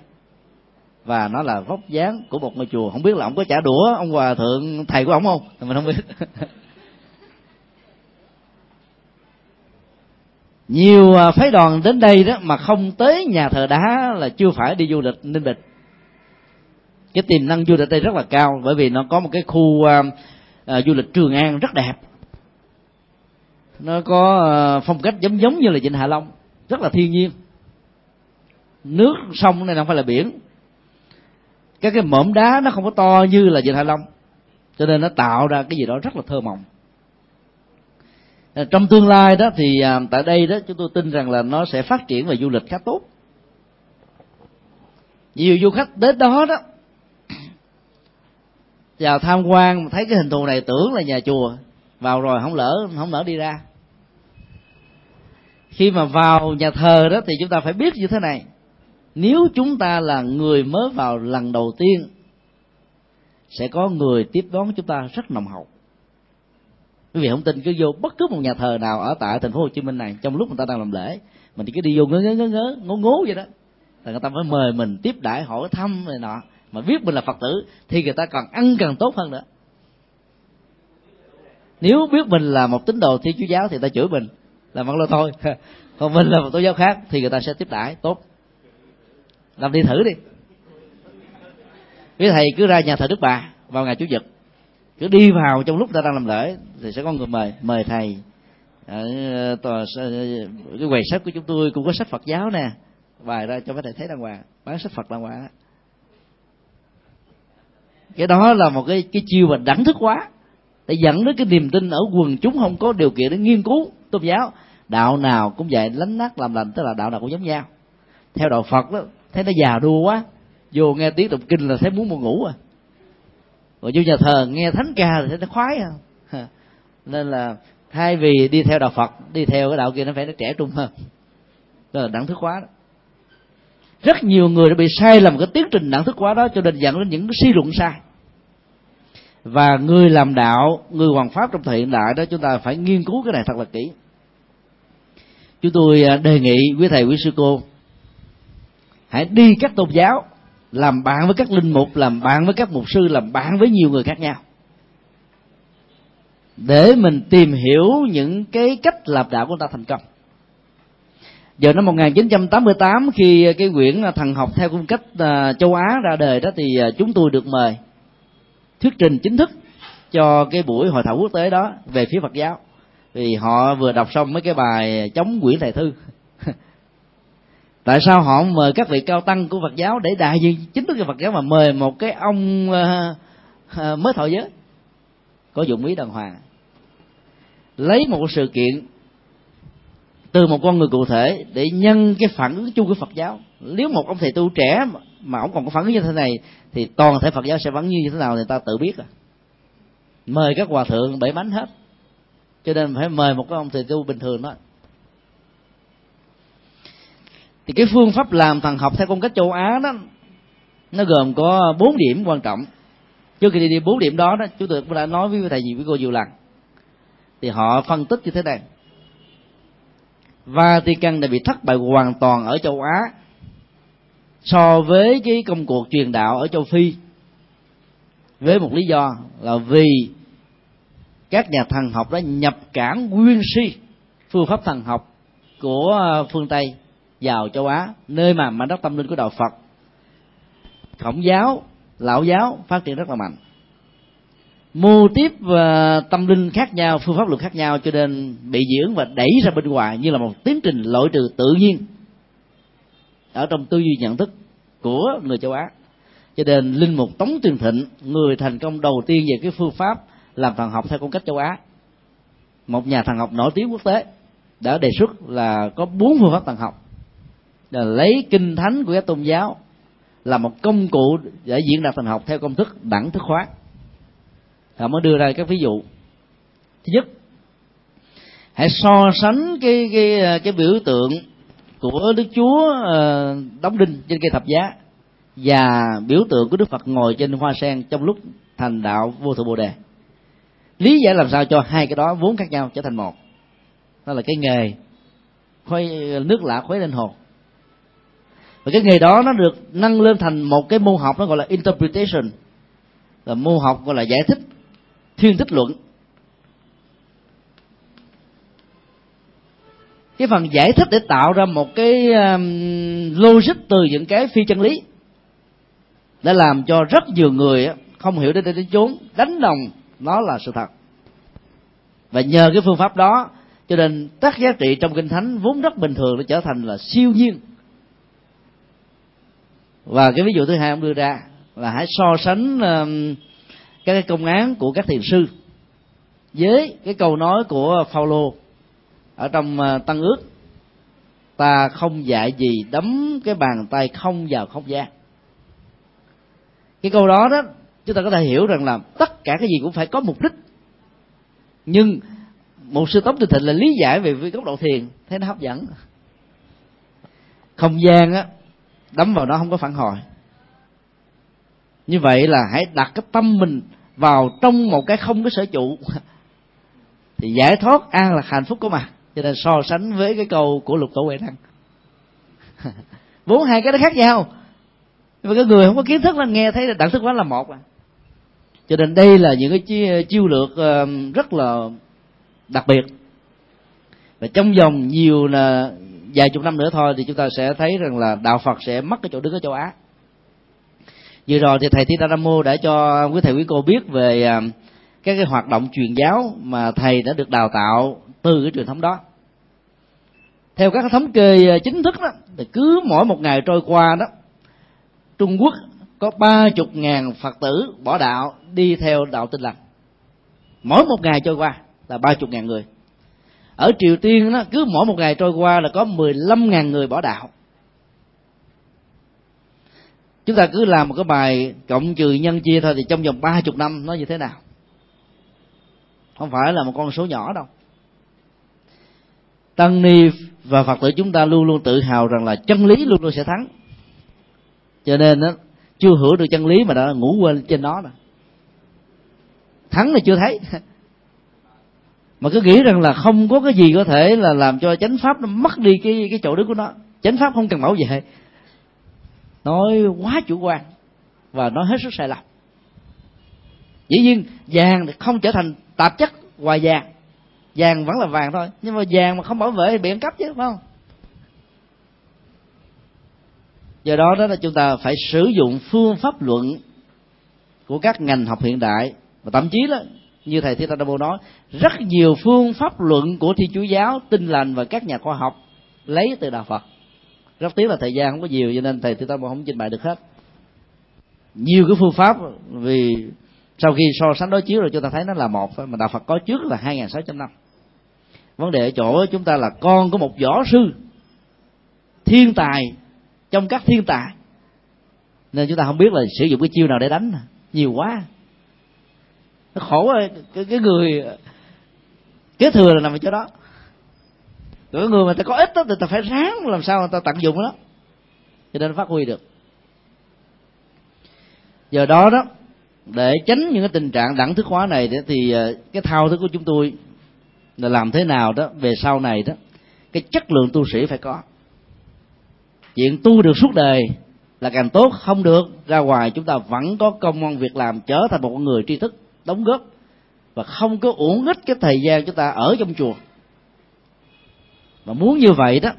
Speaker 1: và nó là vóc dáng của một ngôi chùa. Không biết là ông có trả đũa ông hòa thượng thầy của ông không? Thì mình không biết. Nhiều à, phái đoàn đến đây đó mà không tới nhà thờ đá là chưa phải đi du lịch ninh bình. Cái tiềm năng du lịch đây rất là cao bởi vì nó có một cái khu uh, uh, du lịch trường an rất đẹp. Nó có uh, phong cách giống giống như là vịnh hạ long rất là thiên nhiên. Nước sông này không phải là biển các cái mỏm đá nó không có to như là vịnh hạ long. Cho nên nó tạo ra cái gì đó rất là thơ mộng. Trong tương lai đó thì à, tại đây đó chúng tôi tin rằng là nó sẽ phát triển về du lịch khá tốt. Nhiều du khách đến đó đó, vào tham quan, thấy cái hình thù này tưởng là nhà chùa. Vào rồi không lỡ không lỡ đi ra. Khi mà vào nhà thờ đó thì chúng ta phải biết như thế này nếu chúng ta là người mới vào lần đầu tiên, sẽ có người tiếp đón chúng ta rất nồng hậu. Quý vị không tin, cứ vô bất cứ một nhà thờ nào ở tại thành phố Hồ Chí Minh này, trong lúc người ta đang làm lễ, mình cứ đi vô ngớ ngớ ngớ ngớ, ngố ngố vậy đó. Là người ta mới mời mình tiếp đãi, hỏi thăm này nọ. Mà biết mình là Phật tử, thì người ta còn ăn càng tốt hơn nữa. Nếu biết mình là một tín đồ thiên chúa giáo thì ta chửi mình là mặc lo thôi. Còn mình là một tôn giáo khác thì người ta sẽ tiếp đãi, tốt làm đi thử đi. Quý thầy cứ ra nhà thờ đức bà, vào ngày chủ nhật. Cứ đi vào trong lúc ta đang làm lễ, thì sẽ có người mời mời thầy. Ở, tòa ờ, cái quầy sách của chúng tôi cũng có sách Phật giáo nè. Bài ra cho mấy thầy thấy đàng hoàng, bán sách Phật đàng hoàng cái đó là một cái cái chiêu mà đẳng thức quá. Để dẫn đến cái niềm tin ở quần chúng không có điều kiện để nghiên cứu tôn giáo. Đạo nào cũng vậy lánh nát làm lành, tức là đạo nào cũng giống nhau. Theo đạo phật đó thấy nó già đua quá. Vô nghe tiếng tụng kinh là thấy muốn buồn ngủ à. Rồi vô nhà thờ nghe thánh ca thì thấy nó khoái à. Nên là thay vì đi theo đạo phật, đi theo cái đạo kia nó phải nó trẻ trung hơn. Đó là đẳng thức hóa đó. Rất nhiều người đã bị sai lầm cái tiến trình đẳng thức hóa đó cho nên dẫn đến những suy luận sai. Và người làm đạo, người hoàng pháp trong thời hiện đại đó, chúng ta phải nghiên cứu cái này thật là kỹ. Chúng tôi à, đề nghị quý thầy, quý sư cô hãy đi các tôn giáo, làm bạn với các linh mục, làm bạn với các mục sư, làm bạn với nhiều người khác nhau. Để mình tìm hiểu những cái cách làm đạo của ta thành công. Giờ năm 1988 khi cái quyển thần học theo cung cách à, châu Á ra đời đó thì à, chúng tôi được mời thuyết trình chính thức cho cái buổi hội thảo quốc tế đó về phía Phật giáo. Vì họ vừa đọc xong mấy cái bài chống quyển thầy thư tại sao họ mời các vị cao tăng của phật giáo để đại diện chính thức cho phật giáo mà mời một cái ông uh, uh, mới thọ giới? Có dụng ý đàng hoàng. Lấy một sự kiện từ một con người cụ thể để nhân cái phản ứng chung của phật giáo. Nếu một ông thầy tu trẻ mà ông còn có phản ứng như thế này thì toàn thể phật giáo sẽ vẫn như thế nào thì ta tự biết à. Mời các hòa thượng bảy bánh hết. Cho nên phải mời một cái ông thầy tu bình thường đó thì cái phương pháp làm thần học theo phong cách châu á đó, nó gồm có bốn điểm quan trọng. Trước khi đi đi bốn điểm đó đó chúng tôi cũng đã nói với thầy gì, với cô nhiều lần thì họ phân tích như thế này. Vatican đã bị thất bại hoàn toàn ở châu Á so với cái công cuộc truyền đạo ở châu Phi. Với một lý do là vì các nhà thần học đã nhập cản nguyên si, phương pháp thần học của ờ, phương Tây vào châu Á, nơi mà mảnh đất tâm linh của đạo Phật. Khổng giáo, lão giáo phát triển rất là mạnh. Mô tiếp và ờ, tâm linh khác nhau, phương pháp luật khác nhau cho nên bị dưỡng và đẩy ra bên ngoài như là một tiến trình loại trừ tự nhiên ở trong tư duy nhận thức của người châu á. Cho nên linh mục tống tuyền thịnh, người thành công đầu tiên về cái phương pháp làm thần học theo phong cách châu á, một nhà thần học nổi tiếng quốc tế, đã đề xuất là có bốn phương pháp thần học là lấy kinh thánh của các tôn giáo là một công cụ để diễn đạt thần học theo công thức đẳng thức hóa. Họ mới đưa ra các ví dụ. Thứ nhất, hãy so sánh cái cái cái biểu tượng của đức chúa ờ, đóng đinh trên cây thập giá và biểu tượng của đức phật ngồi trên hoa sen trong lúc thành đạo vô thượng bồ đề. Lý giải làm sao cho hai cái đó vốn khác nhau trở thành một. Đó là cái nghề khuấy, nước lạ khuấy lên hồn và cái nghề đó nó được nâng lên thành một cái môn học nó gọi là interpretation. Là môn học gọi là giải thích thiên thích luận. Cái phần giải thích để tạo ra một cái um, logic từ những cái phi chân lý đã làm cho rất nhiều người không hiểu đến đây đến chốn đánh đồng nó là sự thật. Và nhờ cái phương pháp đó cho nên các giá trị trong kinh thánh vốn rất bình thường nó trở thành là siêu nhiên và cái ví dụ thứ hai ông đưa ra là hãy so sánh um, các cái công án của các thiền sư với cái câu nói của Phaolô ở trong uh, tăng ước. Ta không dạy gì đấm cái bàn tay không vào không gian cái câu đó đó chúng ta có thể hiểu rằng là tất cả cái gì cũng phải có mục đích. Nhưng một sư tống từ thịnh là lý giải về góc độ thiền thấy nó hấp dẫn. Không gian á đấm vào nó không có phản hồi. Như vậy là hãy đặt cái tâm mình vào trong một cái không có sở trụ. Thì giải thoát an là hạnh phúc của mà. Cho nên so sánh với cái câu của lục tổ huệ năng. Vốn hai cái đó khác nhau. Nhưng mà cái người không có kiến thức là nghe thấy là đẳng thức quá là một à. Cho nên đây là những cái chiêu lược ờ, rất là đặc biệt. Và trong vòng nhiều là vài chục năm nữa thôi thì chúng ta sẽ thấy rằng là đạo Phật sẽ mất cái chỗ đứng ở châu Á. Vừa rồi thì thầy Thích Nam Mô đã cho quý thầy quý cô biết về à, các cái hoạt động truyền giáo mà thầy đã được đào tạo từ cái truyền thống đó. Theo các thống kê à, chính thức đó, thì cứ mỗi một ngày trôi qua đó, Trung Quốc có ba chục ngàn Phật tử bỏ đạo đi theo đạo tinh lành. Mỗi một ngày trôi qua là ba chục ngàn người ở triều tiên đó cứ mỗi một ngày trôi qua là có 15 ngàn người bỏ đạo. Chúng ta cứ làm một cái bài cộng trừ nhân chia thôi thì trong vòng ba chục năm nó như thế nào? Không phải là một con số nhỏ đâu. Tăng ni và phật tử chúng ta luôn luôn tự hào rằng là chân lý luôn luôn sẽ thắng. Cho nên đó, chưa hiểu được chân lý mà đã ngủ quên trên nó rồi thắng là chưa thấy mà cứ nghĩ rằng là không có cái gì có thể là làm cho chánh pháp nó mất đi cái cái chỗ đứng của nó. Chánh pháp không cần bảo vệ. Nói quá chủ quan và nói hết sức sai lầm. Dĩ nhiên, vàng thì không trở thành tạp chất ngoài vàng. Vàng vẫn là vàng thôi, nhưng mà vàng mà không bảo vệ thì bị ăn cắp chứ, phải không? Do đó đó là chúng ta phải sử dụng phương pháp luận của các ngành học hiện đại và thậm chí là như thầy Thích Đa Bồ nói, rất nhiều phương pháp luận của thiên chúa giáo, tinh lành và các nhà khoa học lấy từ đạo Phật. Rất tiếc là thời gian không có nhiều, cho nên thầy Thích Đa Bồ không trình bày được hết. Nhiều cái phương pháp, vì sau khi so sánh đối chiếu rồi chúng ta thấy nó là một mà đạo Phật có trước là hai nghìn sáu trăm năm. Vấn đề ở chỗ chúng ta là con của một võ sư, thiên tài, trong các thiên tài. Nên chúng ta không biết là sử dụng cái chiêu nào để đánh, nhiều quá nó khổ cái, cái người kế thừa là nằm ở chỗ đó. Cái người mà ta có ít đó thì ta phải ráng làm sao mà ta tận dụng đó cho nên phát huy được. Giờ đó đó để tránh những cái tình trạng đẳng thức hóa này thì à, cái thao thức của chúng tôi là làm thế nào đó về sau này đó cái chất lượng tu sĩ phải có. Chuyện tu được suốt đời là càng tốt không được ra ngoài chúng ta vẫn có công an việc làm trở thành một con người tri thức đóng góp và không có uổng ích cái thời gian chúng ta ở trong chùa. Mà muốn như vậy đó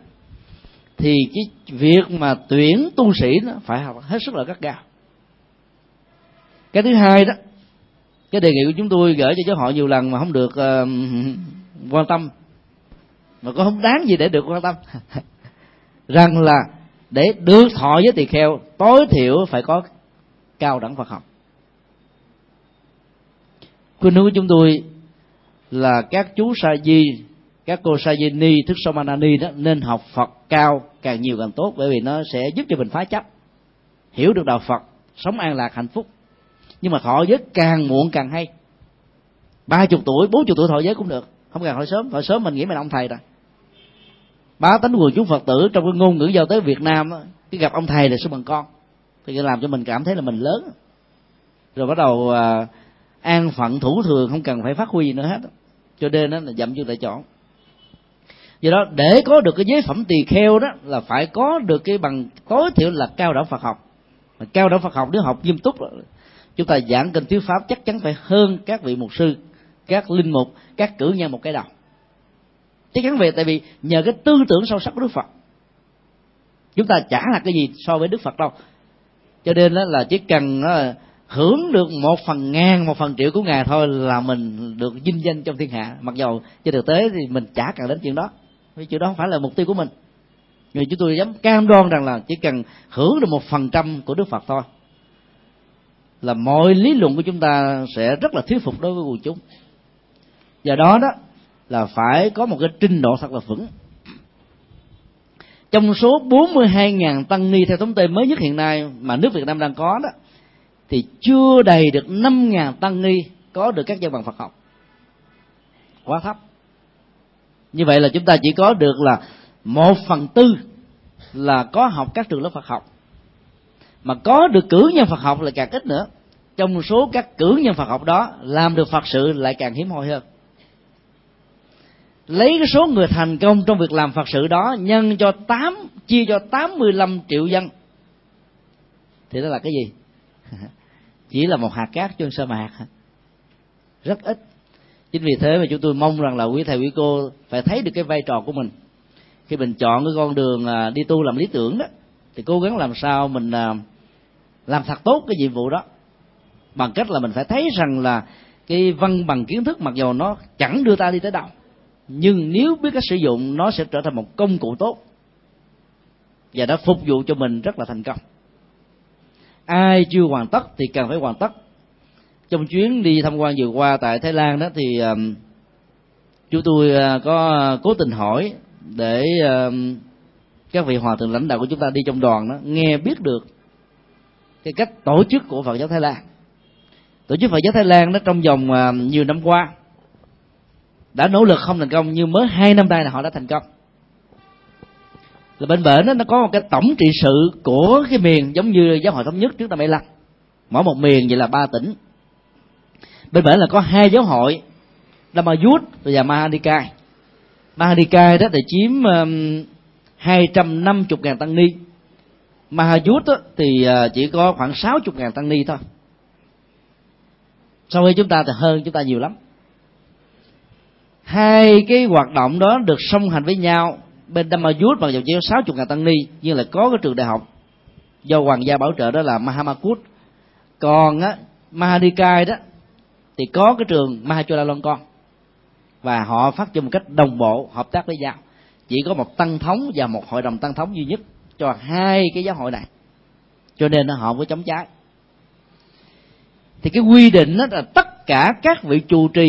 Speaker 1: thì cái việc mà tuyển tu sĩ nó phải học hết sức là gắt gao. Cái thứ hai đó cái đề nghị của chúng tôi gửi cho giáo hội nhiều lần mà không được uh, quan tâm mà cũng không đáng gì để được quan tâm. Rằng là để được thọ với tỳ kheo tối thiểu phải có cao đẳng Phật học khuyên hướng của chúng tôi là các chú sa di các cô sa di ni thức samanani đó nên học Phật cao càng nhiều càng tốt bởi vì nó sẽ giúp cho mình phá chấp hiểu được đạo Phật sống an lạc hạnh phúc. Nhưng mà thọ giới càng muộn càng hay. Ba chục tuổi bốn chục tuổi thọ giới cũng được. Không cần hỏi sớm hỏi sớm mình nghĩ mình ông thầy rồi. Bá tánh quần chúng phật tử trong cái ngôn ngữ giao tới việt nam đó, cái gặp ông thầy là số bằng con. Thì làm cho mình cảm thấy là mình lớn. Rồi bắt đầu à, an phận thủ thường không cần phải phát huy gì nữa hết. Cho nên đó là dậm chân tại chỗ. Do đó, để có được cái giới phẩm tỳ kheo đó là phải có được cái bằng tối thiểu là cao đẳng phật học. Mà cao đẳng phật học nếu học nghiêm túc, chúng ta giảng kinh thuyết pháp chắc chắn phải hơn các vị mục sư, các linh mục, các cử nhân một cái đầu. Chắc chắn về tại vì nhờ cái tư tưởng sâu sắc của đức phật, chúng ta chả là cái gì so với đức phật đâu. Cho nên đó là chỉ cần hưởng được một phần ngàn, một phần triệu của ngài thôi là mình được vinh danh trong thiên hạ. Mặc dầu trên thực tế thì mình chả cần đến chuyện đó, vì chuyện đó không phải là mục tiêu của mình. Nhưng chúng tôi dám cam đoan rằng là chỉ cần hưởng được một phần trăm của đức phật thôi, là mọi lý luận của chúng ta sẽ rất là thuyết phục đối với quần chúng. Do đó đó là phải có một cái trình độ thật là vững. Trong số 42.000 tăng ni theo thống kê mới nhất hiện nay mà nước Việt Nam đang có đó thì chưa đầy được 5.000 tăng ni có được các văn bằng Phật học. Quá thấp. Như vậy là chúng ta chỉ có được là một phần tư là có học các trường lớp Phật học. Mà có được cử nhân Phật học là càng ít nữa. Trong số các cử nhân Phật học đó, làm được Phật sự lại càng hiếm hoi hơn. Lấy cái số người thành công trong việc làm Phật sự đó, nhân cho 8 chia cho 85 triệu dân. Thì đó là cái gì? chỉ là một hạt cát trên sa mạc rất ít. Chính vì thế mà chúng tôi mong rằng là quý thầy quý cô phải thấy được cái vai trò của mình. Khi mình chọn cái con đường à, đi tu làm lý tưởng đó, thì cố gắng làm sao mình à, làm thật tốt cái nhiệm vụ đó. Bằng cách là mình phải thấy rằng là cái văn bằng kiến thức mặc dù nó chẳng đưa ta đi tới đâu, nhưng nếu biết cách sử dụng, nó sẽ trở thành một công cụ tốt. Và đã phục vụ cho mình rất là thành công ai chưa hoàn tất thì cần phải hoàn tất. Trong chuyến đi tham quan vừa qua tại thái lan đó thì um, chúng tôi uh, có cố tình hỏi để um, các vị hòa thượng lãnh đạo của chúng ta đi trong đoàn đó nghe biết được cái cách tổ chức của phật giáo thái lan. Tổ chức phật giáo thái lan đó trong vòng uh, nhiều năm qua đã nỗ lực không thành công nhưng mới hai năm nay là họ đã thành công là bên bển đó, nó có một cái tổng trị sự của cái miền giống như giáo hội thống nhất trước năm 75 mỗi một miền vậy là ba tỉnh. Bên bển là có hai giáo hội Damayut và Mahanikai Mahanikai đó thì chiếm um, 250 ngàn tăng ni. Mahajut thì ờ, chỉ có khoảng 60 ngàn tăng ni thôi. So với chúng ta thì hơn chúng ta nhiều lắm. Hai cái hoạt động đó được song hành với nhau bên Damayut mặc dù chỉ có sáu chục ngàn tăng ni, nhưng là có cái trường đại học do hoàng gia bảo trợ đó là Mahamakut. Còn á, Mahadikai đó, thì có cái trường Mahachulalongkorn và họ phát triển một cách đồng bộ, hợp tác với nhau. Chỉ có một tăng thống và một hội đồng tăng thống duy nhất cho hai cái giáo hội này. Cho nên họ mới chống trái thì cái quy định đó là tất cả các vị trụ trì